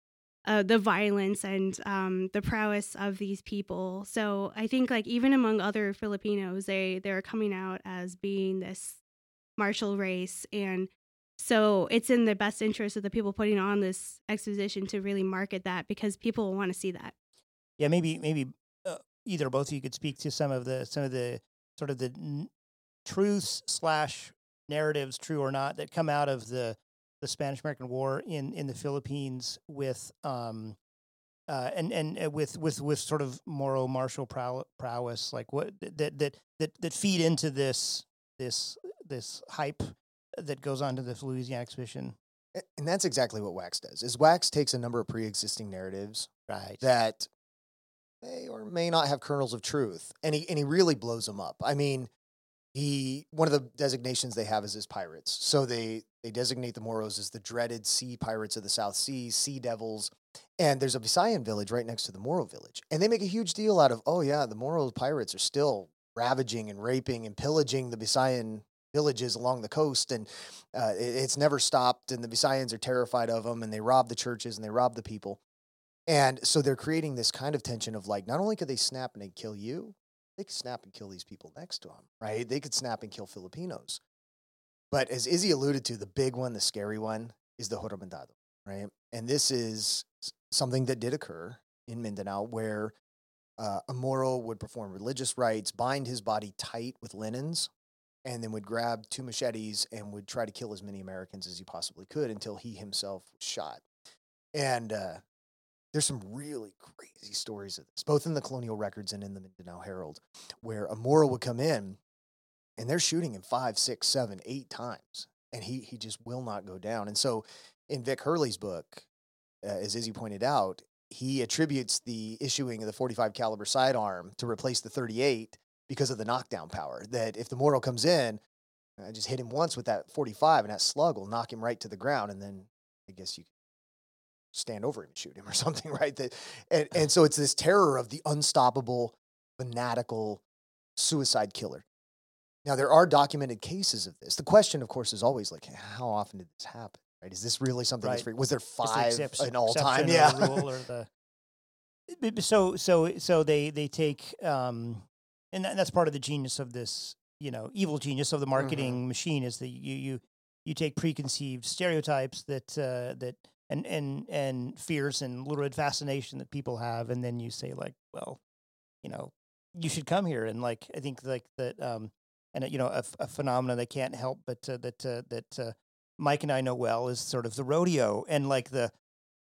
uh, the violence and um, the prowess of these people. So I think like even among other Filipinos, they they're coming out as being this martial race, and so it's in the best interest of the people putting on this exposition to really market that because people want to see that. Yeah, maybe maybe either or both of you could speak to some of the some of the sort of the n- truths slash narratives, true or not, that come out of the the Spanish American War in in the Philippines with um uh, and and uh, with with with sort of Moro martial prow- prowess, like what that that that that feed into this this this hype that goes on to the Louisiana expedition. A- And that's exactly what Wax does. Is Wax takes a number of pre-existing narratives Right. that may or may not have kernels of truth, and he and he really blows them up. I mean, he one of the designations they have is as pirates. So they they designate the Moros as the dreaded sea pirates of the South Seas, sea devils. And there's a Visayan village right next to the Moro village, and they make a huge deal out of, oh yeah, the Moro pirates are still ravaging and raping and pillaging the Visayan villages along the coast, and uh, it- it's never stopped. And the Visayans are terrified of them, and they rob the churches and they rob the people. And so they're creating this kind of tension of like, not only could they snap and kill you, they could snap and kill these people next to them, right? They could snap and kill Filipinos. But as Izzy alluded to, the big one, the scary one, is the juramentado, right? And this is something that did occur in Mindanao where uh, a Moro would perform religious rites, bind his body tight with linens, and then would grab two machetes and would try to kill as many Americans as he possibly could until he himself was shot. And uh, there's some really crazy stories of this, both in the colonial records and in the Mindanao Herald, where a Moro would come in and they're shooting him five, six, seven, eight times, and he he just will not go down. And so, in Vic Hurley's book, uh, as Izzy pointed out, he attributes the issuing of the 45 caliber sidearm to replace the 38 because of the knockdown power. That if the mortal comes in, I just hit him once with that 45, and that slug will knock him right to the ground, and then I guess you stand over him and shoot him or (laughs) something, right? That and, and so it's this terror of the unstoppable, fanatical suicide killer. Now there are documented cases of this. The question, of course, is always like, how often did this happen? Right? Is this really something that's Right. free? Was there five excep- in all time? exception or Yeah. the rule or the (laughs) B- b- so so so they they take um and that, that's part of the genius of this you know evil genius of the marketing machine is that you you you take preconceived stereotypes that uh that and and and fears and lurid fascination that people have and then you say like well you know you should come here. And like i think like that um and uh, you know a phenomenon that can't help but uh, that uh, that uh, mike and i know well is sort of the rodeo and like the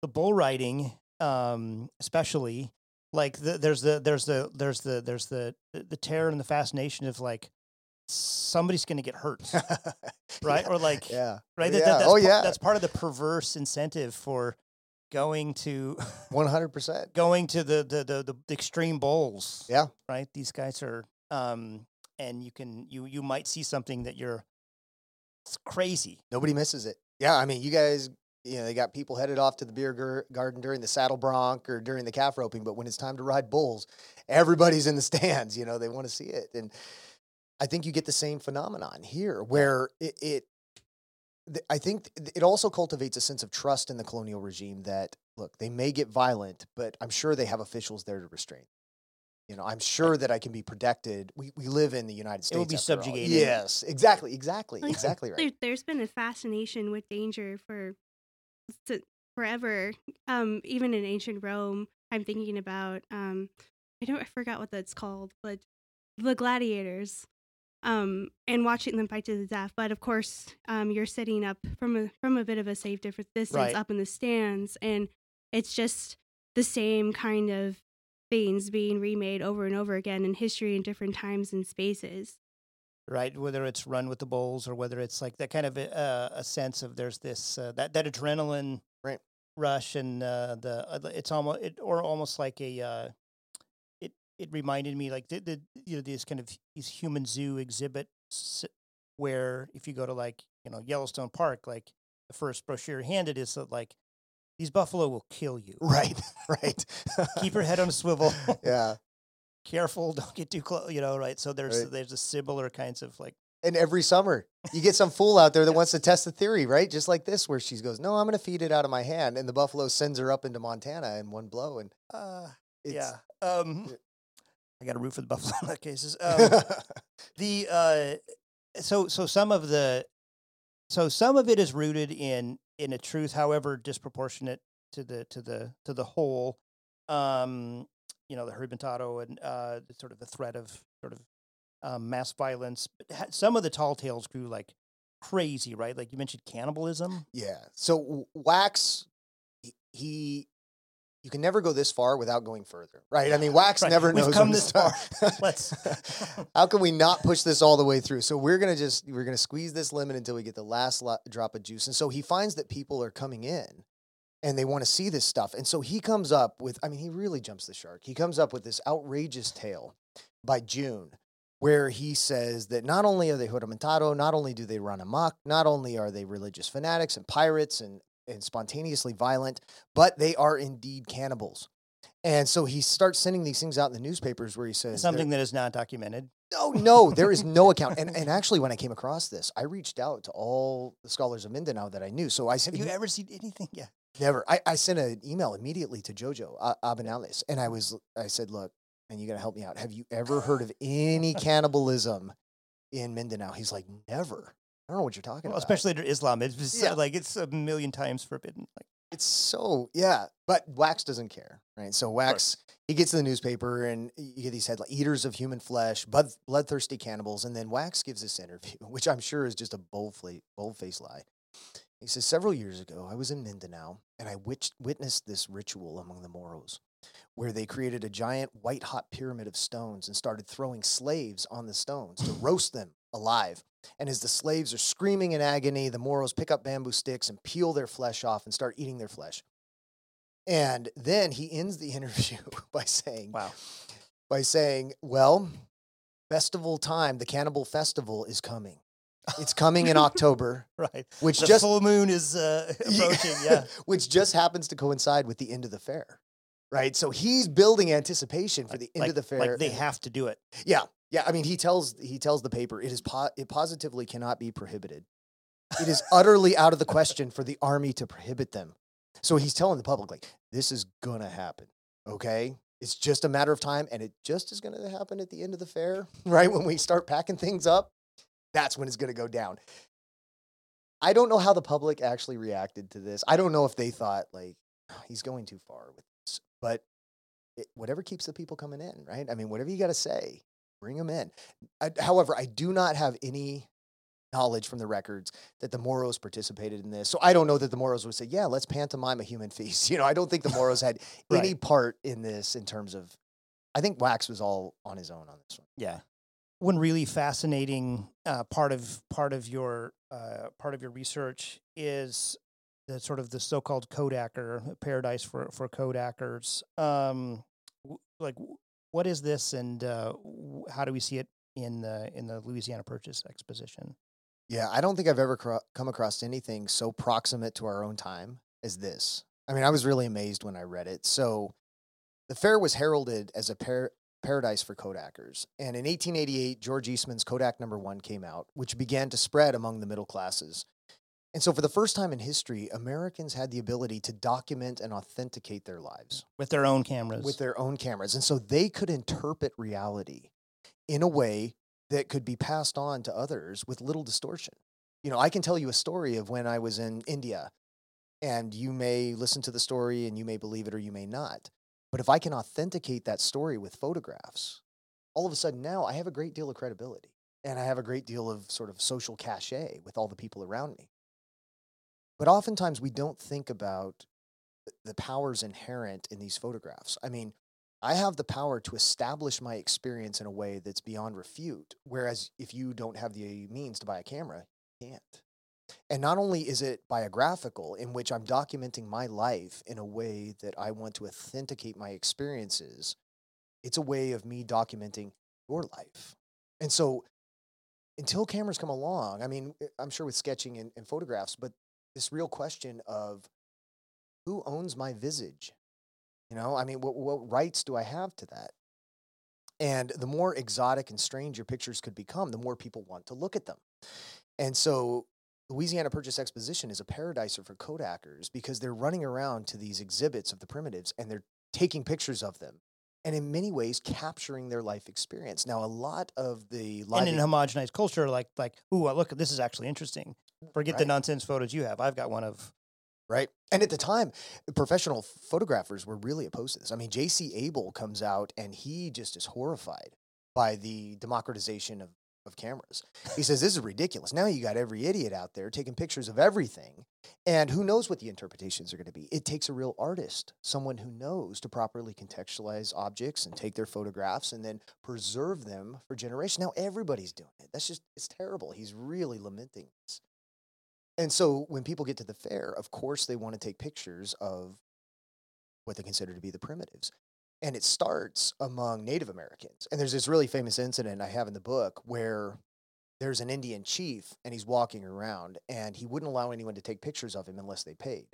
the bull riding um especially like the, there's the there's the there's the there's the the terror and the fascination of like somebody's going to get hurt (laughs) right Yeah. or like yeah. right Yeah. that, that's oh yeah. that's part of the perverse incentive for going to (laughs) One hundred percent. going to the the the, the, the extreme bowls Yeah. right these guys are um and you can you you might see something that you're it's crazy Nobody misses it. Yeah, I mean, you guys, you know, they got people headed off to the beer gar- garden during the saddle bronc or during the calf roping, but when it's time to ride bulls, everybody's in the (laughs) stands. You know, they want to see it, and I think you get the same phenomenon here, where it. it I think th- it also cultivates a sense of trust in the colonial regime that look, they may get violent, but I'm sure they have officials there to restrain. You know, I'm sure that I can be protected. We we live in the United States. It will be after all. subjugated. Yes, exactly, exactly, Like, exactly right. There, there's been a fascination with danger for forever. Um, even in ancient Rome, I'm thinking about um, I don't I forgot what that's called, but the gladiators. Um, and watching them fight to the death. But of course, um, you're sitting up from a from a bit of a safe different distance Right. up in the stands, and it's just the same kind of things being remade over and over again in history in different times and spaces. Right whether it's run with the bulls or whether it's like that kind of a, uh, a sense of there's this uh, that that adrenaline Right. rush and uh, the uh, it's almost it, or almost like a uh, it it reminded me like the, the you know these kind of these human zoo exhibits where if you go to like you know Yellowstone Park like the first brochure handed is that like these buffalo will kill you Right, (laughs) right. keep your head on a swivel (laughs) yeah. Careful (laughs) don't get too close you know right so there's Right. there's a similar kinds of like And every summer, you get some fool out there that wants to test the theory, right? Just like this, where she goes, "No, I'm going to feed it out of my hand," and the buffalo sends her up into Montana in one blow, and Uh, it's, yeah. Um. I got a root for the buffalo (laughs) in that cases. Um, (laughs) the uh, so so some of the so some of it is rooted in in a truth, however disproportionate to the to the to the whole. Um, you know the juramentado and uh, sort of the threat of sort of um, mass violence. But ha- some of the tall tales grew like crazy, right? Like you mentioned cannibalism. Yeah. So Wax, he, you can never go this far without going further, right? I mean, (laughs) Wax Right. never We've knows come when to this far. (laughs) Let's- (laughs) How can we not push this all the way through? So we're gonna just we're gonna squeeze this lemon until we get the last drop of juice. And so he finds that people are coming in, and they want to see this stuff. And so he comes up with, I mean, he really jumps the shark. He comes up with this outrageous tale by June where he says that not only are they Juramentado, not only do they run amok, not only are they religious fanatics and pirates and, and spontaneously violent, but they are indeed cannibals. And so he starts sending these things out in the newspapers where he says Something that is not documented. no, no, there is no account. And (laughs) and actually, when I came across this, I reached out to all the scholars of Mindanao that I knew. So I said, Have you ever seen anything? Yeah. Never. I, I sent an email immediately to Jojo uh, Abinales, and I was I said, look, and you got to help me out. Have you ever heard of any (laughs) cannibalism in Mindanao? He's like, never. I don't know what you're talking Well, about. especially under Islam, it's just Yeah. like it's a million times forbidden. Like, It's so yeah, but Wax doesn't care, right? So Wax he gets in the newspaper and you get these headlines: "Eaters of human flesh, blood, bloodthirsty cannibals," and then Wax gives this interview, (laughs) which I'm sure is just a bold, bold faced lie. He says, "Several years ago, I was in Mindanao and I witch- witnessed this ritual among the Moros." Where they created a giant white hot pyramid of stones and started throwing slaves on the stones to (laughs) roast them alive. And as the slaves are screaming in agony, the Moros pick up bamboo sticks and peel their flesh off and start eating their flesh. And then he ends the (laughs) interview by saying, wow. by saying, "Well, festival time, the Cannibal Festival is coming. It's coming in October, (laughs) Right. which the just full moon is uh, (laughs) approaching. Yeah. which just happens to coincide with the end of the fair." Right? So he's building anticipation for the end like, of the fair. Like they have to do it. Yeah, yeah. I mean, he tells he tells the paper it is po- it positively cannot be prohibited. It is utterly out of the question for the army to prohibit them. So he's telling the public like this is gonna happen. Okay, it's just a matter of time, and it just is gonna happen at the end of the fair, (laughs) right when we start packing things up. That's when it's gonna go down. I don't know how the public actually reacted to this. I don't know if they thought like oh, he's going too far with this, but it, whatever keeps the people coming in, right? I mean, whatever you got to say, bring them in. I, however, I do not have any knowledge from the records that the Moros participated in this. So I don't know that the Moros would say, yeah, let's pantomime a human feast. (laughs) You know, I don't think the Moros had any part in this in terms of, I think Wax was all on his own on this one. Yeah. One really fascinating uh, part of part of your uh, part of your research is the sort of the so-called Kodaker paradise for for Kodakers. Um, w- like, what is this, and uh, w- how do we see it in the in the Louisiana Purchase Exposition? Yeah, I don't think I've ever come across anything so proximate to our own time as this. I mean, I was really amazed when I read it. So, the fair was heralded as a par- paradise for Kodakers. And in 1888, George Eastman's Kodak number one came out, which began to spread among the middle classes. And so, for the first time in history, Americans had the ability to document and authenticate their lives with their own cameras. with their own cameras. And so they could interpret reality in a way that could be passed on to others with little distortion. You know, I can tell you a story of when I was in India, and you may listen to the story and you may believe it or you may not. But if I can authenticate that story with photographs, all of a sudden now I have a great deal of credibility and I have a great deal of sort of social cachet with all the people around me. But oftentimes we don't think about the powers inherent in these photographs. I mean, I have the power to establish my experience in a way that's beyond refute. Whereas if you don't have the means to buy a camera, you can't. And not only is it biographical, in which I'm documenting my life in a way that I want to authenticate my experiences, it's a way of me documenting your life. And so until cameras come along, I mean, eh, I'm sure with sketching and, and photographs, but this real question of who owns my visage? You know, I mean, what, what rights do I have to that? And the more exotic and strange your pictures could become, the more people want to look at them. And so, Louisiana Purchase Exposition is a paradiser for Kodakers because they're running around to these exhibits of the primitives and they're taking pictures of them and in many ways capturing their life experience. Now, a lot of the live and in homogenized culture, like like, ooh, look, this is actually interesting. Forget the nonsense photos you have. I've got one of Right. And at the time, professional photographers were really opposed to this. I mean, J.C. Abel comes out and he just is horrified by the democratization of, of cameras. He says, This is ridiculous. Now you got every idiot out there taking pictures of everything. And who knows what the interpretations are going to be? It takes a real artist, someone who knows to properly contextualize objects and take their photographs and then preserve them for generations. Now everybody's doing it. That's just, it's terrible. He's really lamenting this. And so when people get to the fair, of course, they want to take pictures of what they consider to be the primitives. And it starts among Native Americans. And there's this really famous incident I have in the book where there's an Indian chief and he's walking around and he wouldn't allow anyone to take pictures of him unless they paid.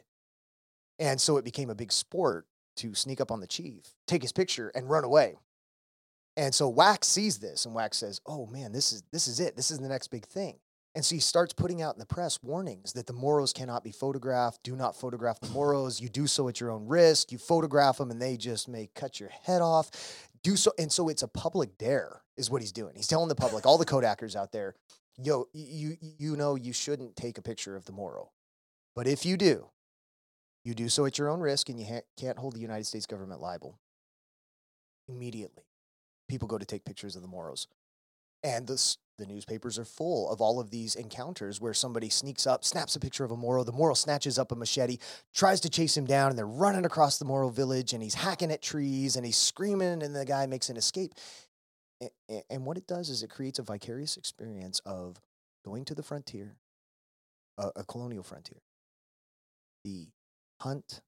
And so it became a big sport to sneak up on the chief, take his picture, and run away. And so Wax sees this and Wax says, Oh man, this is this is it. This is the next big thing. And so he starts putting out in the press warnings that the Moros cannot be photographed. Do not photograph the Moros. You do so at your own risk. You photograph them and they just may cut your head off. Do so. And so it's a public dare, is what he's doing. He's telling the public, all the Kodakers out there, yo, you, you know, you shouldn't take a picture of the Moro. But if you do, you do so at your own risk and you ha- can't hold the United States government liable. Immediately, people go to take pictures of the Moros. And the, the newspapers are full of all of these encounters where somebody sneaks up, snaps a picture of a Moro. The Moro snatches up a machete, tries to chase him down, and they're running across the Moro village and he's hacking at trees and he's screaming, and the guy makes an escape. And what it does is it creates a vicarious experience of going to the frontier, a, colonial frontier, the hunt,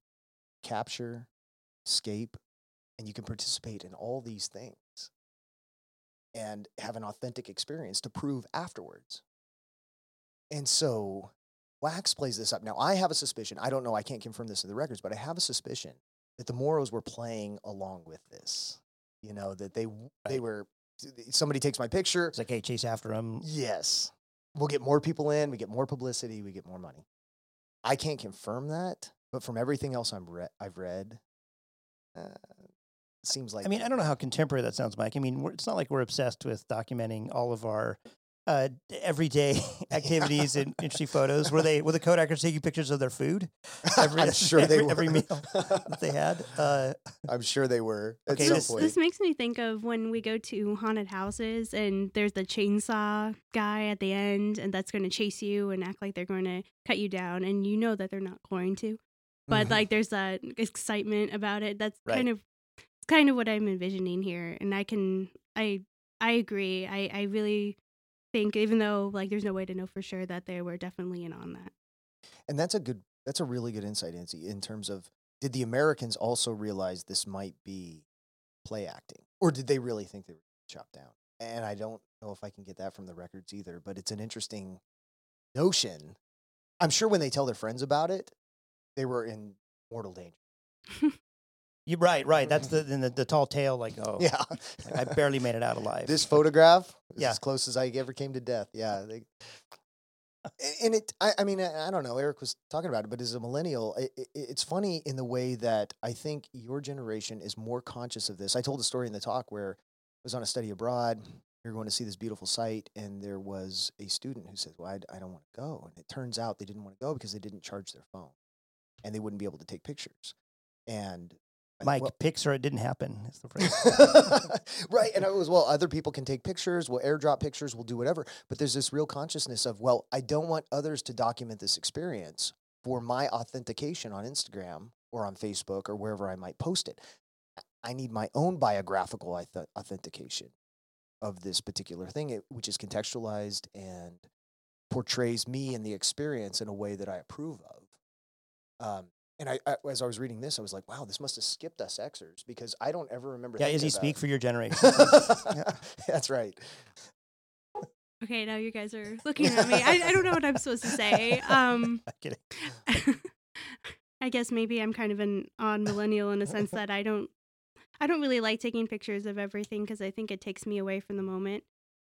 capture, escape, and you can participate in all these things and have an authentic experience to prove afterwards. And so Wax plays this up. Now, I have a suspicion, I don't know, I can't confirm this in the records, but I have a suspicion that the Moros were playing along with this. You know, that they they were somebody takes my picture. It's like, hey, chase after them. Yes. We'll get more people in, we get more publicity, we get more money. I can't confirm that, but from everything else I'm re- I've read, uh, seems like. I mean, I don't know how contemporary that sounds, Mike. I mean, it's not like we're obsessed with documenting all of our uh, everyday (laughs) activities (laughs) and interesting photos. Were they were the Kodakers taking pictures of their food? (laughs) Every, I'm sure every, they were. Every meal that they had. Uh, I'm sure they were. Okay, this, this, makes me think of when we go to haunted houses and there's the chainsaw guy at the end, and that's going to chase you and act like they're going to cut you down, and you know that they're not going to. But mm-hmm. like, there's that excitement about it. That's right. kind of kind of what I'm envisioning here. And I can I I agree. I, I really think even though like there's no way to know for sure that they were definitely in on that. And that's a good that's a really good insight, Nancy, in terms of did the Americans also realize this might be play acting? Or did they really think they were chopped down? And I don't know if I can get that from the records either, but it's an interesting notion. I'm sure when they tell their friends about it, they were in mortal danger. (laughs) You right, right. That's mm-hmm. the the, the tall tale. Like, oh, yeah, like I barely made it out alive. This photograph, yeah, as close as I ever came to death. Yeah, they, (laughs) and it. I, I mean, I, I, don't know. Eric was talking about it, but as a millennial, it, it, it's funny in the way that I think your generation is more conscious of this. I told a story in the talk where I was on a study abroad. We were going to see this beautiful site, and there was a student who said, "Well, I, I don't want to go." And it turns out they didn't want to go because they didn't charge their phone, and they wouldn't be able to take pictures. And Mike, well, Pixar, it didn't happen. Is the phrase. (laughs) right. And I was, well, other people can take pictures, we'll airdrop pictures, we'll do whatever. But there's this real consciousness of, well, I don't want others to document this experience for my authentication on Instagram or on Facebook or wherever I might post it. I need my own biographical authentication of this particular thing, which is contextualized and portrays me and the experience in a way that I approve of. Um, and I, I, as I was reading this, I was like, wow, this must have skipped us Xers because I don't ever remember. Yeah, Izzy, speak for your (laughs) generation. yeah, that's right. Okay, now you guys are looking at me. I, I don't know what I'm supposed to say. Um, (laughs) kidding. (laughs) I guess maybe I'm kind of an odd millennial in a sense that I don't, I don't really like taking pictures of everything because I think it takes me away from the moment.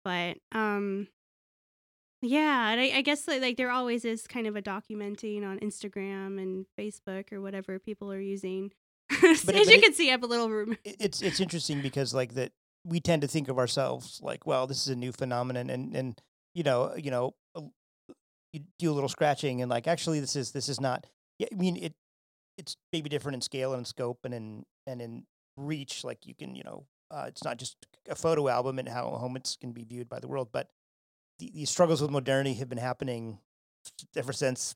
But um, yeah, and I, I guess like, like there always is kind of a documenting on Instagram and Facebook or whatever people are using. (laughs) As but you it, can see, I have a little room. It's it's interesting because like that we tend to think of ourselves like, well, this is a new phenomenon, and and you know you know you do a little scratching and like actually this is this is not yeah, I mean it. It's maybe different in scale and in scope and in and in reach. Like you can, you know, uh, it's not just a photo album and how home it's can be viewed by the world, but the, these struggles with modernity have been happening ever since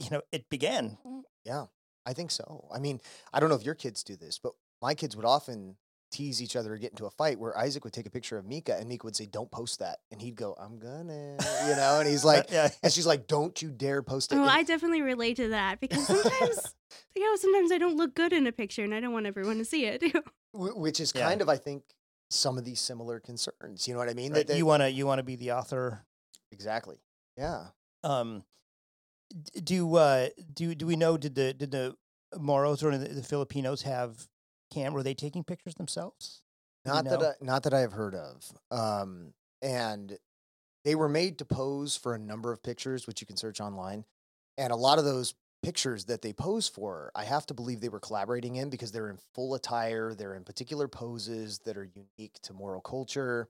you know it began. Mm. Yeah, I think so. I mean, I don't know if your kids do this, but my kids would often tease each other or get into a fight where Isaac would take a picture of Mika and Mika would say, Don't post that. And he'd go, I'm gonna, you know, and he's (laughs) like, yeah, and she's like, Don't you dare post it. Oh, And- I definitely relate to that (laughs) because sometimes, you know, sometimes I don't look good in a picture and I don't want everyone to see it. (laughs) Which is Yeah. kind of, I think, some of these similar concerns. You know what I mean? right, they- you want to you want to be the author. exactly. Yeah. Um, do uh, do do we know? Did the did the Moros or the, the Filipinos have cam? Were they taking pictures themselves? We Not that know? I, not that I have heard of. Um, and they were made to pose for a number of pictures, which you can search online. And a lot of those pictures that they pose for, I have to believe they were collaborating in because they're in full attire. They're in particular poses that are unique to Moro culture.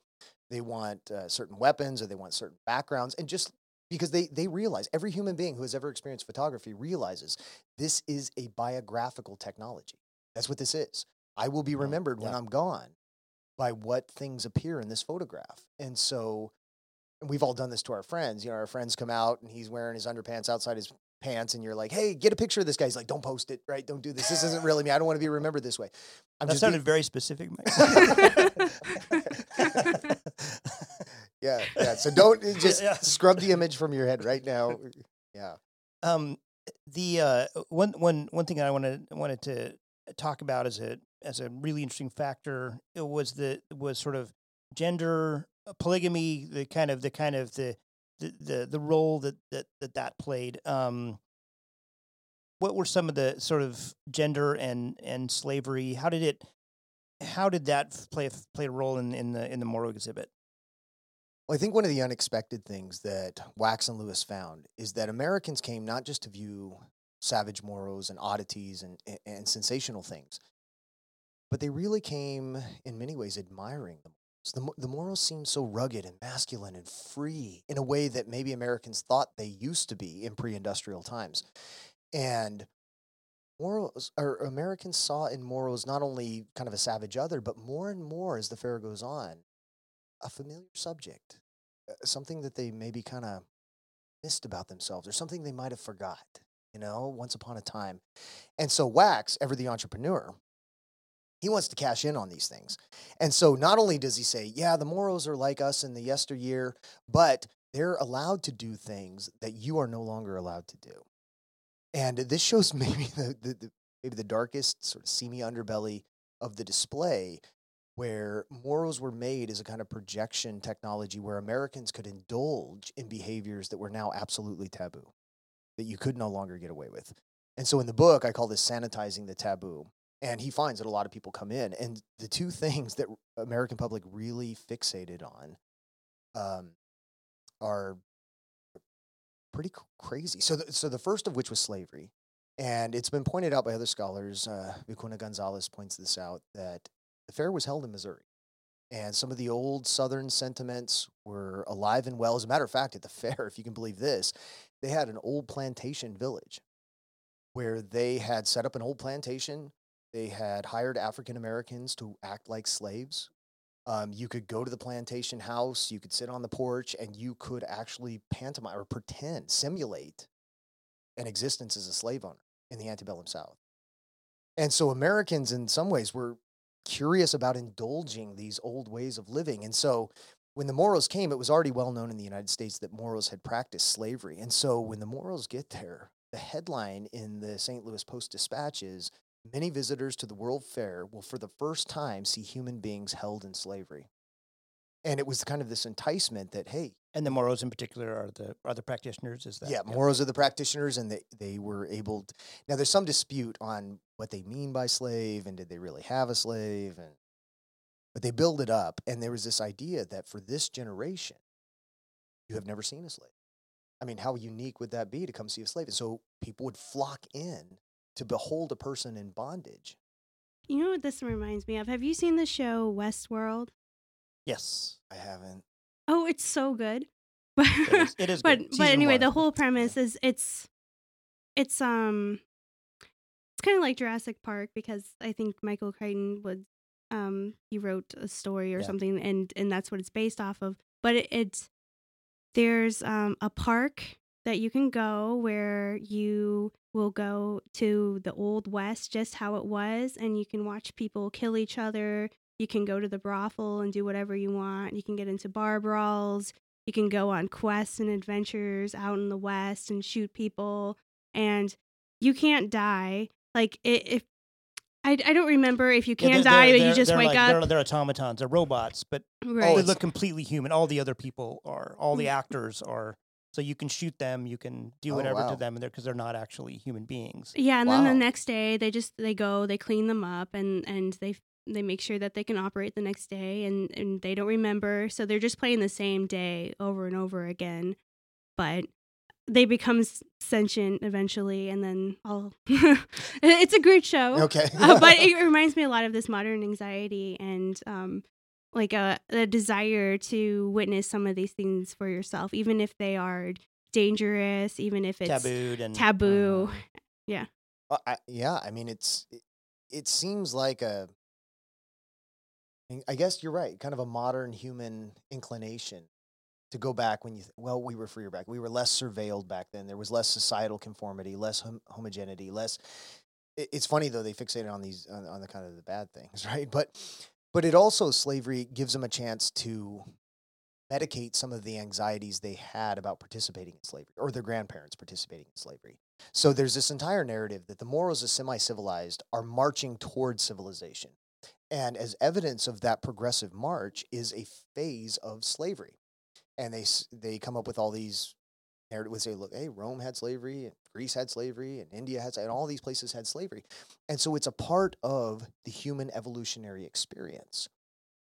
They want uh, certain weapons or they want certain backgrounds, and just because they they realize every human being who has ever experienced photography realizes this is a biographical technology. That's what this is. I will be remembered when I'm gone by what things appear in this photograph. And so and we've all done this to our friends. You know, our friends come out and he's wearing his underpants outside his pants, and you're like, hey, get a picture of this guy. He's like, don't post it, right? Don't do this. This isn't really me. I don't want to be remembered this way. I'm That just sounded being- very specific. Mike. (laughs) yeah, yeah. So don't uh, just yeah. scrub the image from your head right now. Yeah. Um, the uh, one one one thing I wanted wanted to talk about as a as a really interesting factor was the was sort of gender uh, polygamy, the kind of the kind of the the the, the role that, that that that played. Um, what were some of the sort of gender and and slavery? How did it? How did that play play a role in in the in the Moro exhibit? Well, I think one of the unexpected things that Wax and Lewis found is that Americans came not just to view savage Moros and oddities and, and, and sensational things, but they really came in many ways admiring them. So the, the Moros seemed so rugged and masculine and free in a way that maybe Americans thought they used to be in pre industrial times. And Moros or Americans saw in Moros not only kind of a savage other, but more and more as the fair goes on, a familiar subject, uh, something that they maybe kind of missed about themselves or something they might have forgot, you know, once upon a time. And so Wax, ever the entrepreneur, he wants to cash in on these things. And so not only does he say, yeah, the Moros are like us in the yesteryear, but they're allowed to do things that you are no longer allowed to do. And this shows (laughs) maybe the, the, the maybe the darkest sort of seamy underbelly of the display where Moros were made as a kind of projection technology where Americans could indulge in behaviors that were now absolutely taboo, that you could no longer get away with. And so in the book, I call this sanitizing the taboo. And he finds that a lot of people come in, and the two things that American public really fixated on um, are pretty crazy. So, the, so the first of which was slavery, and it's been pointed out by other scholars. Uh, Vicuna Gonzalez points this out that the fair was held in Missouri. And some of the old Southern sentiments were alive and well. As a matter of fact, at the (laughs) fair, if you can believe this, they had an old plantation village where they had set up an old plantation. They had hired African Americans to act like slaves. Um, you could go to the plantation house, you could sit on the porch, and you could actually pantomime or pretend, simulate an existence as a slave owner in the antebellum South. And so Americans, in some ways, were curious about indulging these old ways of living. And so when the Moros came, it was already well known in the United States that Moros had practiced slavery. And so when the Moros get there, the headline in the St. Louis Post Dispatch is Many visitors to the World Fair will for the first time see human beings held in slavery. And it was kind of this enticement that, hey, And the Moros in particular are the are the practitioners. Is that yeah, Moros are the practitioners, and they, they were able. To, now, there's some dispute on what they mean by slave, and did they really have a slave, and but they build it up, and there was this idea that for this generation, you have never seen a slave. I mean, how unique would that be to come see a slave? And so people would flock in to behold a person in bondage. You know what this reminds me of? Have you seen the show Westworld? Yes, I haven't. Oh, it's so good. (laughs) But it is. It is but but anyway, one. the whole premise is it's it's um it's kind of like Jurassic Park because I think Michael Crichton would um he wrote a story or Yeah. something and and that's what it's based off of. But it, it's there's um a park that you can go where you will go to the old west just how it was and you can watch people kill each other. You can go to the brothel and do whatever you want. You can get into bar brawls. You can go on quests and adventures out in the west and shoot people and you can't die. Like i if I, I don't remember if you Yeah, can they're- die, they're- but you just wake like- up. They're, they're automatons. They're robots, but right. they look completely human. All the other people are. All Mm. the actors are. So you can shoot them. You can do Oh, whatever wow. to them, and they're because they're not actually human beings. Yeah, and then the next day they just they go, they clean them up and and they they make sure that they can operate the next day and and they don't remember. So they're just playing the same day over and over again. But they become sentient eventually and then all (laughs) it's a great show. Okay. uh, but it (laughs) reminds me a lot of this modern anxiety and um like a, a desire to witness some of these things for yourself even if they are dangerous even if it's Tabooed and taboo (laughs) Uh, I, yeah, I mean, it's it, it seems like a. I guess you're right. Kind of a modern human inclination to go back when you. Well, we were freer back. We were less surveilled back then. There was less societal conformity, less hom- homogeneity, less. it- It's funny though they fixated on these on, on the kind of the bad things, (laughs) right? But but it also slavery gives them a chance to medicate some of the anxieties they had about participating in slavery or their grandparents participating in slavery. So there's this entire narrative that the Moros as semi-civilized are marching towards civilization. And as evidence of that progressive march is a phase of slavery. And they they come up with all these narratives would say, look, hey, Rome had slavery, and Greece had slavery, and India had, and all these places had slavery. And so it's a part of the human evolutionary experience.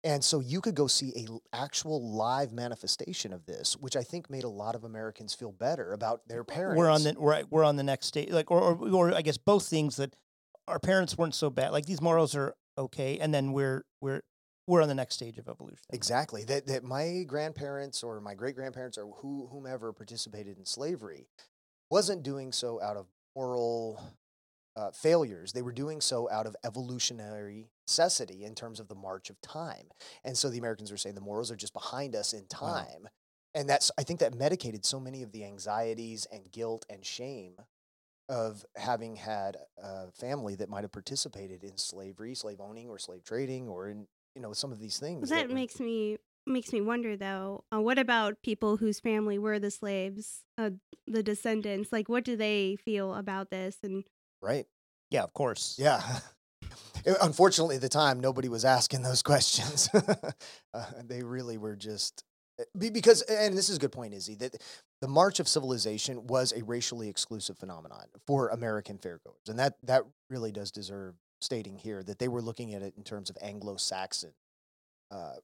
And so you could go see a actual live manifestation of this, which I think made a lot of Americans feel better about their parents. we're on the we're, we're on the next stage like or, or or I guess both things that our parents weren't so bad like these Moros are okay and then we're we're we're on the next stage of evolution Exactly. That that my grandparents or my great grandparents or who whomever participated in slavery wasn't doing so out of moral uh, failures. They were doing so out of evolutionary necessity in terms of the march of time. And so the Americans were saying the Moros are just behind us in Wow. time. And that's I think that medicated so many of the anxieties and guilt and shame of having had a family that might have participated in slavery, slave owning, or slave trading, or in you know some of these things. that were- makes me makes me wonder though uh, what about people whose family were the slaves uh, the descendants like what do they feel about this and right. yeah of course Yeah. Uh, (laughs) Unfortunately, at the time, nobody was asking those (laughs) questions. uh, they really were just uh, because, and this is a good point, Izzy, that the march of civilization was a racially exclusive phenomenon for American fairgoers, and that that really does deserve stating here that they were looking at it in terms of Anglo-Saxon uh,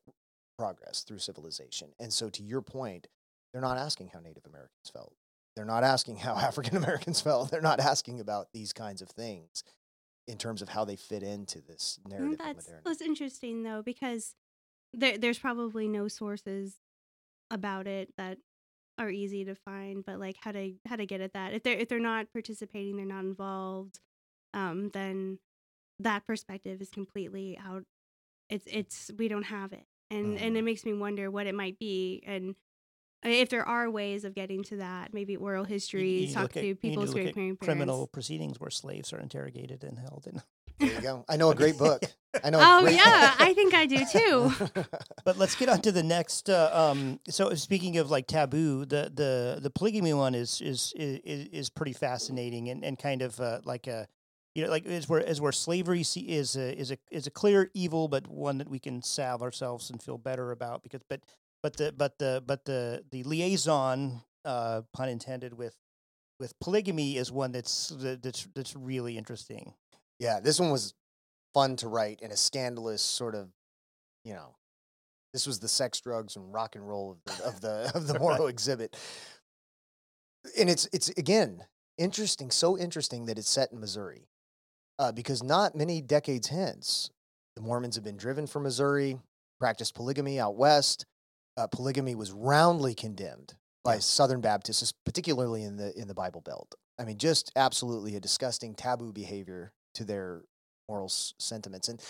progress through civilization. And so, to your point, they're not asking how Native Americans felt. They're not asking how (laughs) African Americans felt. They're not asking about these kinds of things in terms of how they fit into this Mm, narrative that's that's interesting though because there there's probably no sources about it that are easy to find but like how to how to get at that if they're if they're not participating they're not involved um then that perspective is completely out it's it's we don't have it and and it Mhm. makes me wonder what it might be and uh, if there are ways of getting to that maybe oral You- you history to talk at- to people's great grandparents criminal proceedings where slaves are interrogated and held and (laughs) There you go. I know a great book. (laughs) I know. a oh great yeah book. i think i do too (laughs) But let's get on to the next. Uh, um, so speaking of like taboo, the the the polygamy one is is is, is pretty fascinating and, and kind of uh, like a you know like is where is where slavery is a is a is a clear evil, but one that we can salve ourselves and feel better about because but but the but the but the the liaison uh, pun intended with with polygamy is one that's that's that's really interesting. yeah, this one was fun to write in a scandalous sort of, you know, this was the sex, drugs, and rock and roll of the of the, of the (laughs) Moro exhibit. And it's it's again interesting, so interesting that it's set in Missouri, uh, because not many decades hence, the Mormons have been driven from Missouri, practiced polygamy out west. Uh, polygamy was roundly condemned by Yeah. Southern Baptists, particularly in the in the Bible Belt. I mean, just absolutely a disgusting taboo behavior to their moral s- sentiments. And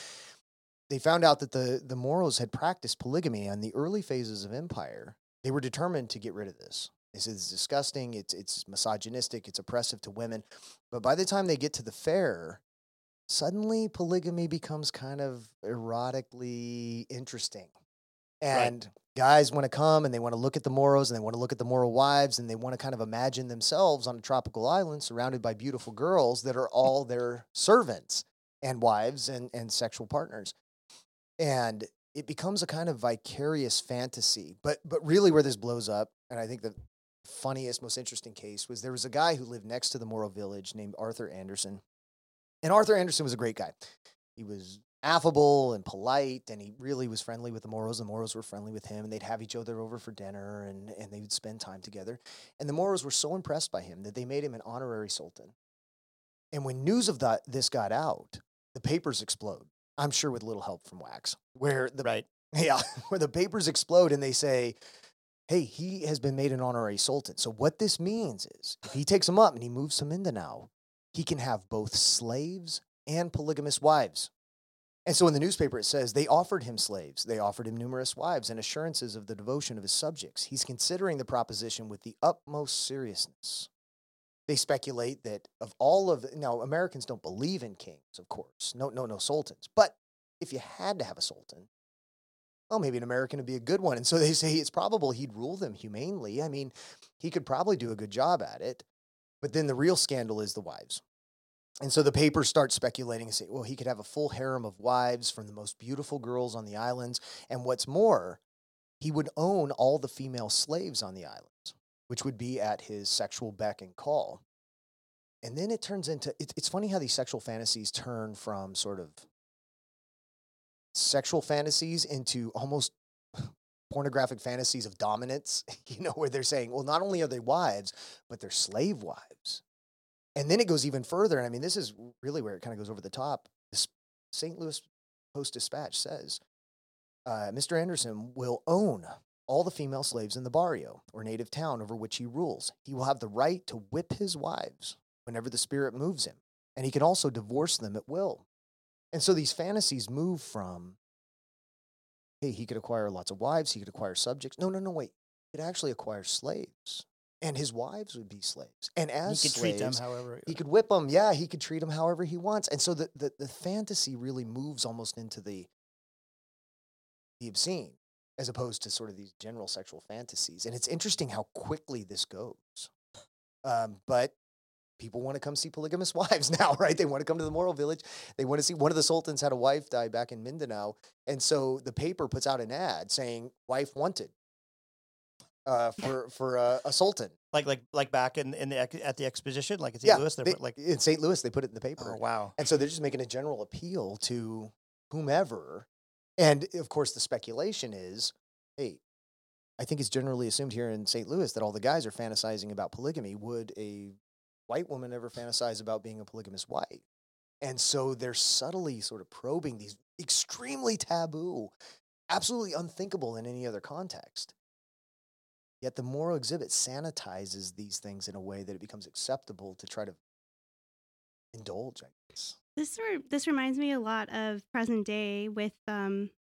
they found out that the, the Moros had practiced polygamy in the early phases of empire. They were determined to get rid of this. They said it's disgusting, it's, it's misogynistic, it's oppressive to women. But by the time they get to the fair, suddenly polygamy becomes kind of erotically interesting. And guys want to come and they want to look at the Moros and they want to look at the Moro wives and they want to kind of imagine themselves on a tropical island surrounded by beautiful girls that are all their servants and wives and, and sexual partners. And it becomes a kind of vicarious fantasy. But but really where this blows up, and I think the funniest, most interesting case was there was a guy who lived next to the Moro village named Arthur Anderson. And Arthur Anderson was a great guy. He was affable and polite, and he really was friendly with the Moros. The Moros were friendly with him, and they'd have each other over for dinner, and, and they would spend time together. And the Moros were so impressed by him that they made him an honorary sultan. And when news of that this got out, the papers explode. I'm sure with little help from Wax, where the right. (laughs) yeah, where the papers explode and they say, "Hey, he has been made an honorary sultan." So what this means is, if he takes him up and he moves to Mindanao, he can have both slaves and polygamous wives. And so in the newspaper, it says they offered him slaves, they offered him numerous wives and assurances of the devotion of his subjects. He's considering the proposition with the utmost seriousness. They speculate that of all of now Americans don't believe in kings, of course, no, no, no sultans. But if you had to have a sultan, well, maybe an American would be a good one. And so they say it's probable he'd rule them humanely. I mean, he could probably do a good job at it. But then the real scandal is the wives. And so the papers start speculating and say, well, he could have a full harem of wives from the most beautiful girls on the islands. And what's more, he would own all the female slaves on the islands, which would be at his sexual beck and call. And then it turns into it, it's funny how these sexual fantasies turn from sort of sexual fantasies into almost pornographic fantasies of dominance, (laughs) you know, where they're saying, well, not only are they wives, but they're slave wives. And then it goes even further. And I mean, this is really where it kind of goes over the top. This St. Louis Post Dispatch says uh, Mr. Anderson will own all the female slaves in the barrio or native town over which he rules. He will have the right to whip his wives whenever the spirit moves him, and he can also divorce them at will. And so these fantasies move from, hey, he could acquire lots of wives, he could acquire subjects. No, no, no, wait. He could actually acquire slaves, and his wives would be slaves. And as He could slaves, treat them however. he could whip them. Yeah, he could treat them however he wants. And so the, the, the fantasy really moves almost into the the obscene as opposed to sort of these general sexual fantasies. And it's interesting how quickly this goes. Um, but people want to come see polygamous (laughs) wives now, right? They want to come to the Moro village. They want to see one of the sultans had a wife die back in Mindanao. And so the paper puts out an ad saying wife wanted uh, for, for uh, a sultan. like like like back in, in the at the exposition, like at St. Yeah, Louis, they- like in St. Louis, they put it in the paper. oh wow. And so they're just making a general appeal to whomever. And of course, the speculation is hey, I think it's generally assumed here in St. Louis that all the guys are fantasizing about polygamy. Would a white woman ever fantasize about being a polygamous wife? And so they're subtly sort of probing these extremely taboo, absolutely unthinkable in any other context. Yet the Moro exhibit sanitizes these things in a way that it becomes acceptable to try to indulge, I guess. This re- this reminds me a lot of present day with um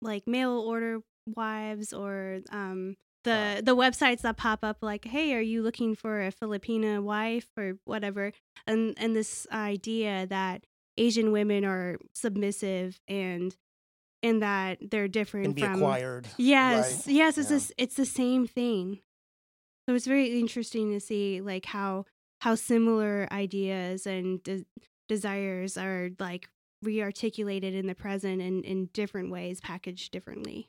like mail order wives or um the the websites that pop up like hey are you looking for a Filipina wife or whatever and and this idea that Asian women are submissive and and that they're different Can be from acquired. Yes, yes, it's Yeah. this, it's the same thing. So it's very interesting to see like how how similar ideas and de- desires are like rearticulated in the present and in different ways, packaged differently.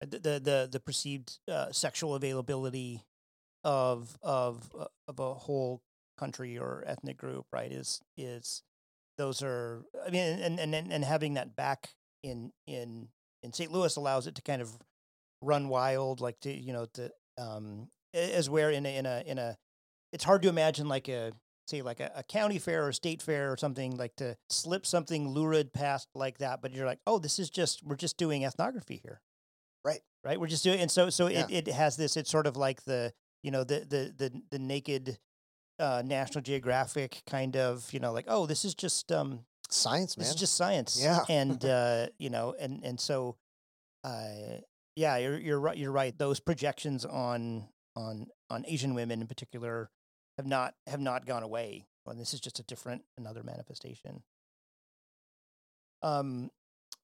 The the the, perceived uh, sexual availability of of uh, of a whole country or ethnic group, right? Is is those are I mean, and and and, and having that back in in in St. Louis allows it to kind of run wild, like to you know to um as where in a in a in a it's hard to imagine like a say like a, a county fair or state fair or something like to slip something lurid past like that but you're like oh this is just we're just doing ethnography here Right. right we're just doing and so so Yeah. it, it has this it's sort of like the you know the the the, the naked uh, National Geographic kind of, you know, like, oh, this is just um, Science, man. this is just science. Yeah. and (laughs) uh, you know, and and so, uh, yeah, you're you're right. You're right. Those projections on on on Asian women in particular have not have not gone away. And this is just a different another manifestation. Um,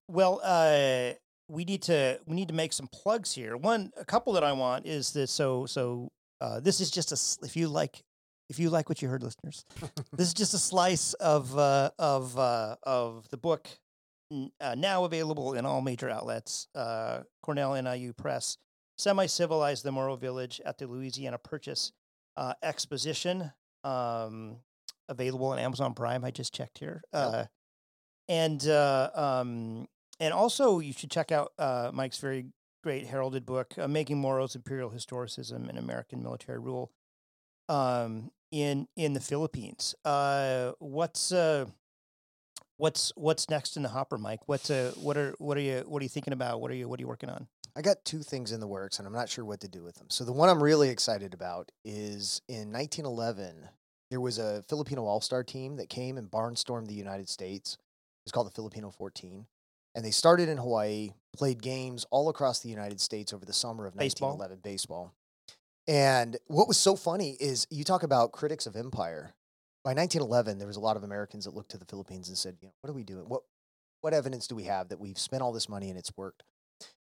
well, uh, we need to we need to make some plugs here. One, a couple that I want is this. So so uh, this is just a if you like if you like what you heard, listeners, (laughs) this is just a slice of uh, of uh, of the book uh, now available in all major outlets. Uh, Cornell NIU Press, Semi Civilized the Moro Village at the Louisiana Purchase uh, Exposition, um, available on Amazon Prime. I just checked here, uh, and uh, um, and also you should check out uh, Mike's very great heralded book, uh, "Making Moros: Imperial Historicism and American Military Rule." Um, in in the Philippines. Uh, what's uh, what's what's next in the hopper, Mike? What's uh, what are what are you what are you thinking about? What are you what are you working on? I got two things in the works, and I'm not sure what to do with them. So the one I'm really excited about is in 1911, there was a Filipino All-Star team that came and barnstormed the United States. It's called the Filipino 14, and they started in Hawaii, played games all across the United States over the summer of Baseball? 1911 baseball. And what was so funny is you talk about critics of empire. By 1911, there was a lot of Americans that looked to the Philippines and said, "You know, what are we doing? What what evidence do we have that we've spent all this money and it's worked?"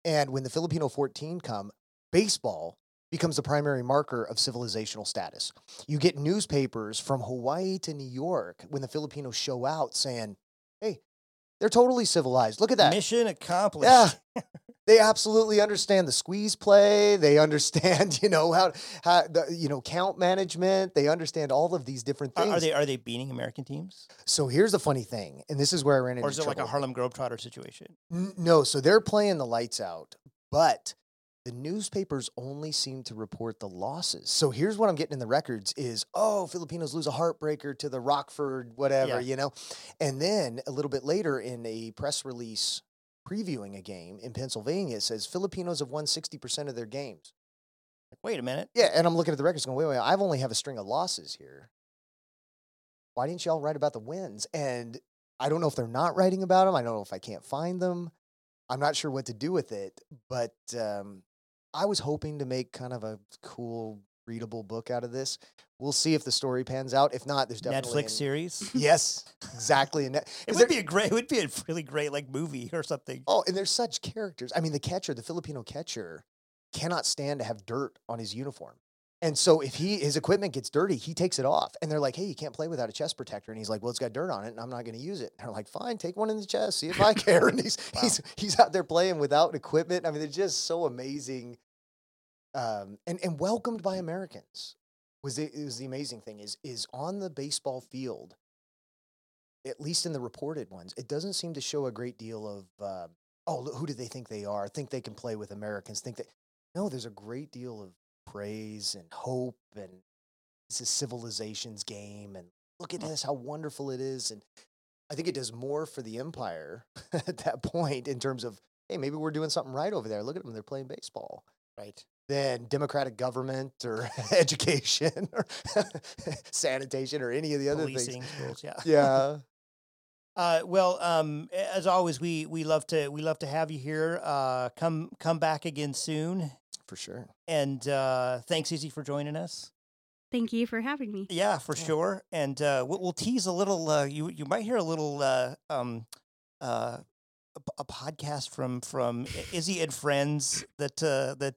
And when the Filipino 14 come, baseball becomes the primary marker of civilizational status. You get newspapers from Hawaii to New York when the Filipinos show out saying, "Hey, they're totally civilized. Look at that." Mission accomplished. Yeah. (laughs) They absolutely understand the squeeze play. They understand, (laughs) you know, how, how the, you know, count management. They understand all of these different things. are they are they beating American teams, so here's the funny thing, and this is where I ran into or is it like a trouble. Harlem Globetrotter situation? N- No, so they're playing the lights out, but the newspapers only seem to report the losses. So here's what I'm getting in the records is, oh, Filipinos lose a heartbreaker to the Rockford whatever, Yeah. you know. And then a little bit later in a press release previewing a game in Pennsylvania it says Filipinos have won 60% of their games. Like, wait a minute. Yeah, and I'm looking at the records going, wait, wait, I've only have a string of losses here. Why didn't y'all write about the wins? And I don't know if they're not writing about them. I don't know if I can't find them. I'm not sure what to do with it. But um, I was hoping to make kind of a cool, readable book out of this. We'll see if the story pans out. If not, there's definitely Netflix an- series. (laughs) Yes, exactly. (laughs) It would there- be a great. It would be a really great like movie or something. Oh, and there's such characters. I mean, the catcher, the Filipino catcher, cannot stand to have dirt on his uniform. And so if he his equipment gets dirty, he takes it off. And they're like, "Hey, you can't play without a chest protector." And he's like, "Well, it's got dirt on it, and I'm not going to use it." And they're like, "Fine, take one in the chest. See if I (laughs) care." And he's (laughs) Wow. he's he's out there playing without equipment. I mean, they're just so amazing, um, and and welcomed by Americans. Was the, was the amazing thing is is on the baseball field. At least in the reported ones, it doesn't seem to show a great deal of uh, oh, who do they think they are? Think they can play with Americans? Think that no, there's a great deal of praise and hope, and this is civilization's game, and look at this, how wonderful it is, and I think it does more for the empire (laughs) at that point in terms of hey, maybe we're doing something right over there. Look at them, they're playing baseball. Right. Than democratic government or (laughs) education or (laughs) sanitation or any of the other Policing things. schools. Yeah. Yeah. Uh, well, um, as always, we we love to we love to have you here. Uh, come come back again soon. For sure. And uh, thanks, Izzy, for joining us. Thank you for having me. Yeah, for Yeah. sure. And uh, we'll, we'll tease a little. Uh, you you might hear a little uh, um, uh, a, p- a podcast from from Izzy and friends that uh, that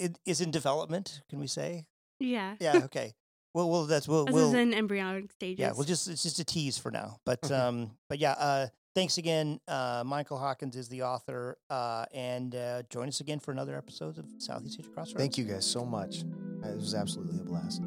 i- is in development. Can we say? Yeah. Yeah. (laughs) Okay. well, we'll that's we'll This we'll is in embryonic stages. yeah. We'll just it's just a tease for now. But um, but yeah. Uh, thanks again. Uh, Michael Hawkins is the author. Uh, and uh, join us again for another episode of Southeast Asia Crossroads. Thank you guys so much. It was absolutely a blast.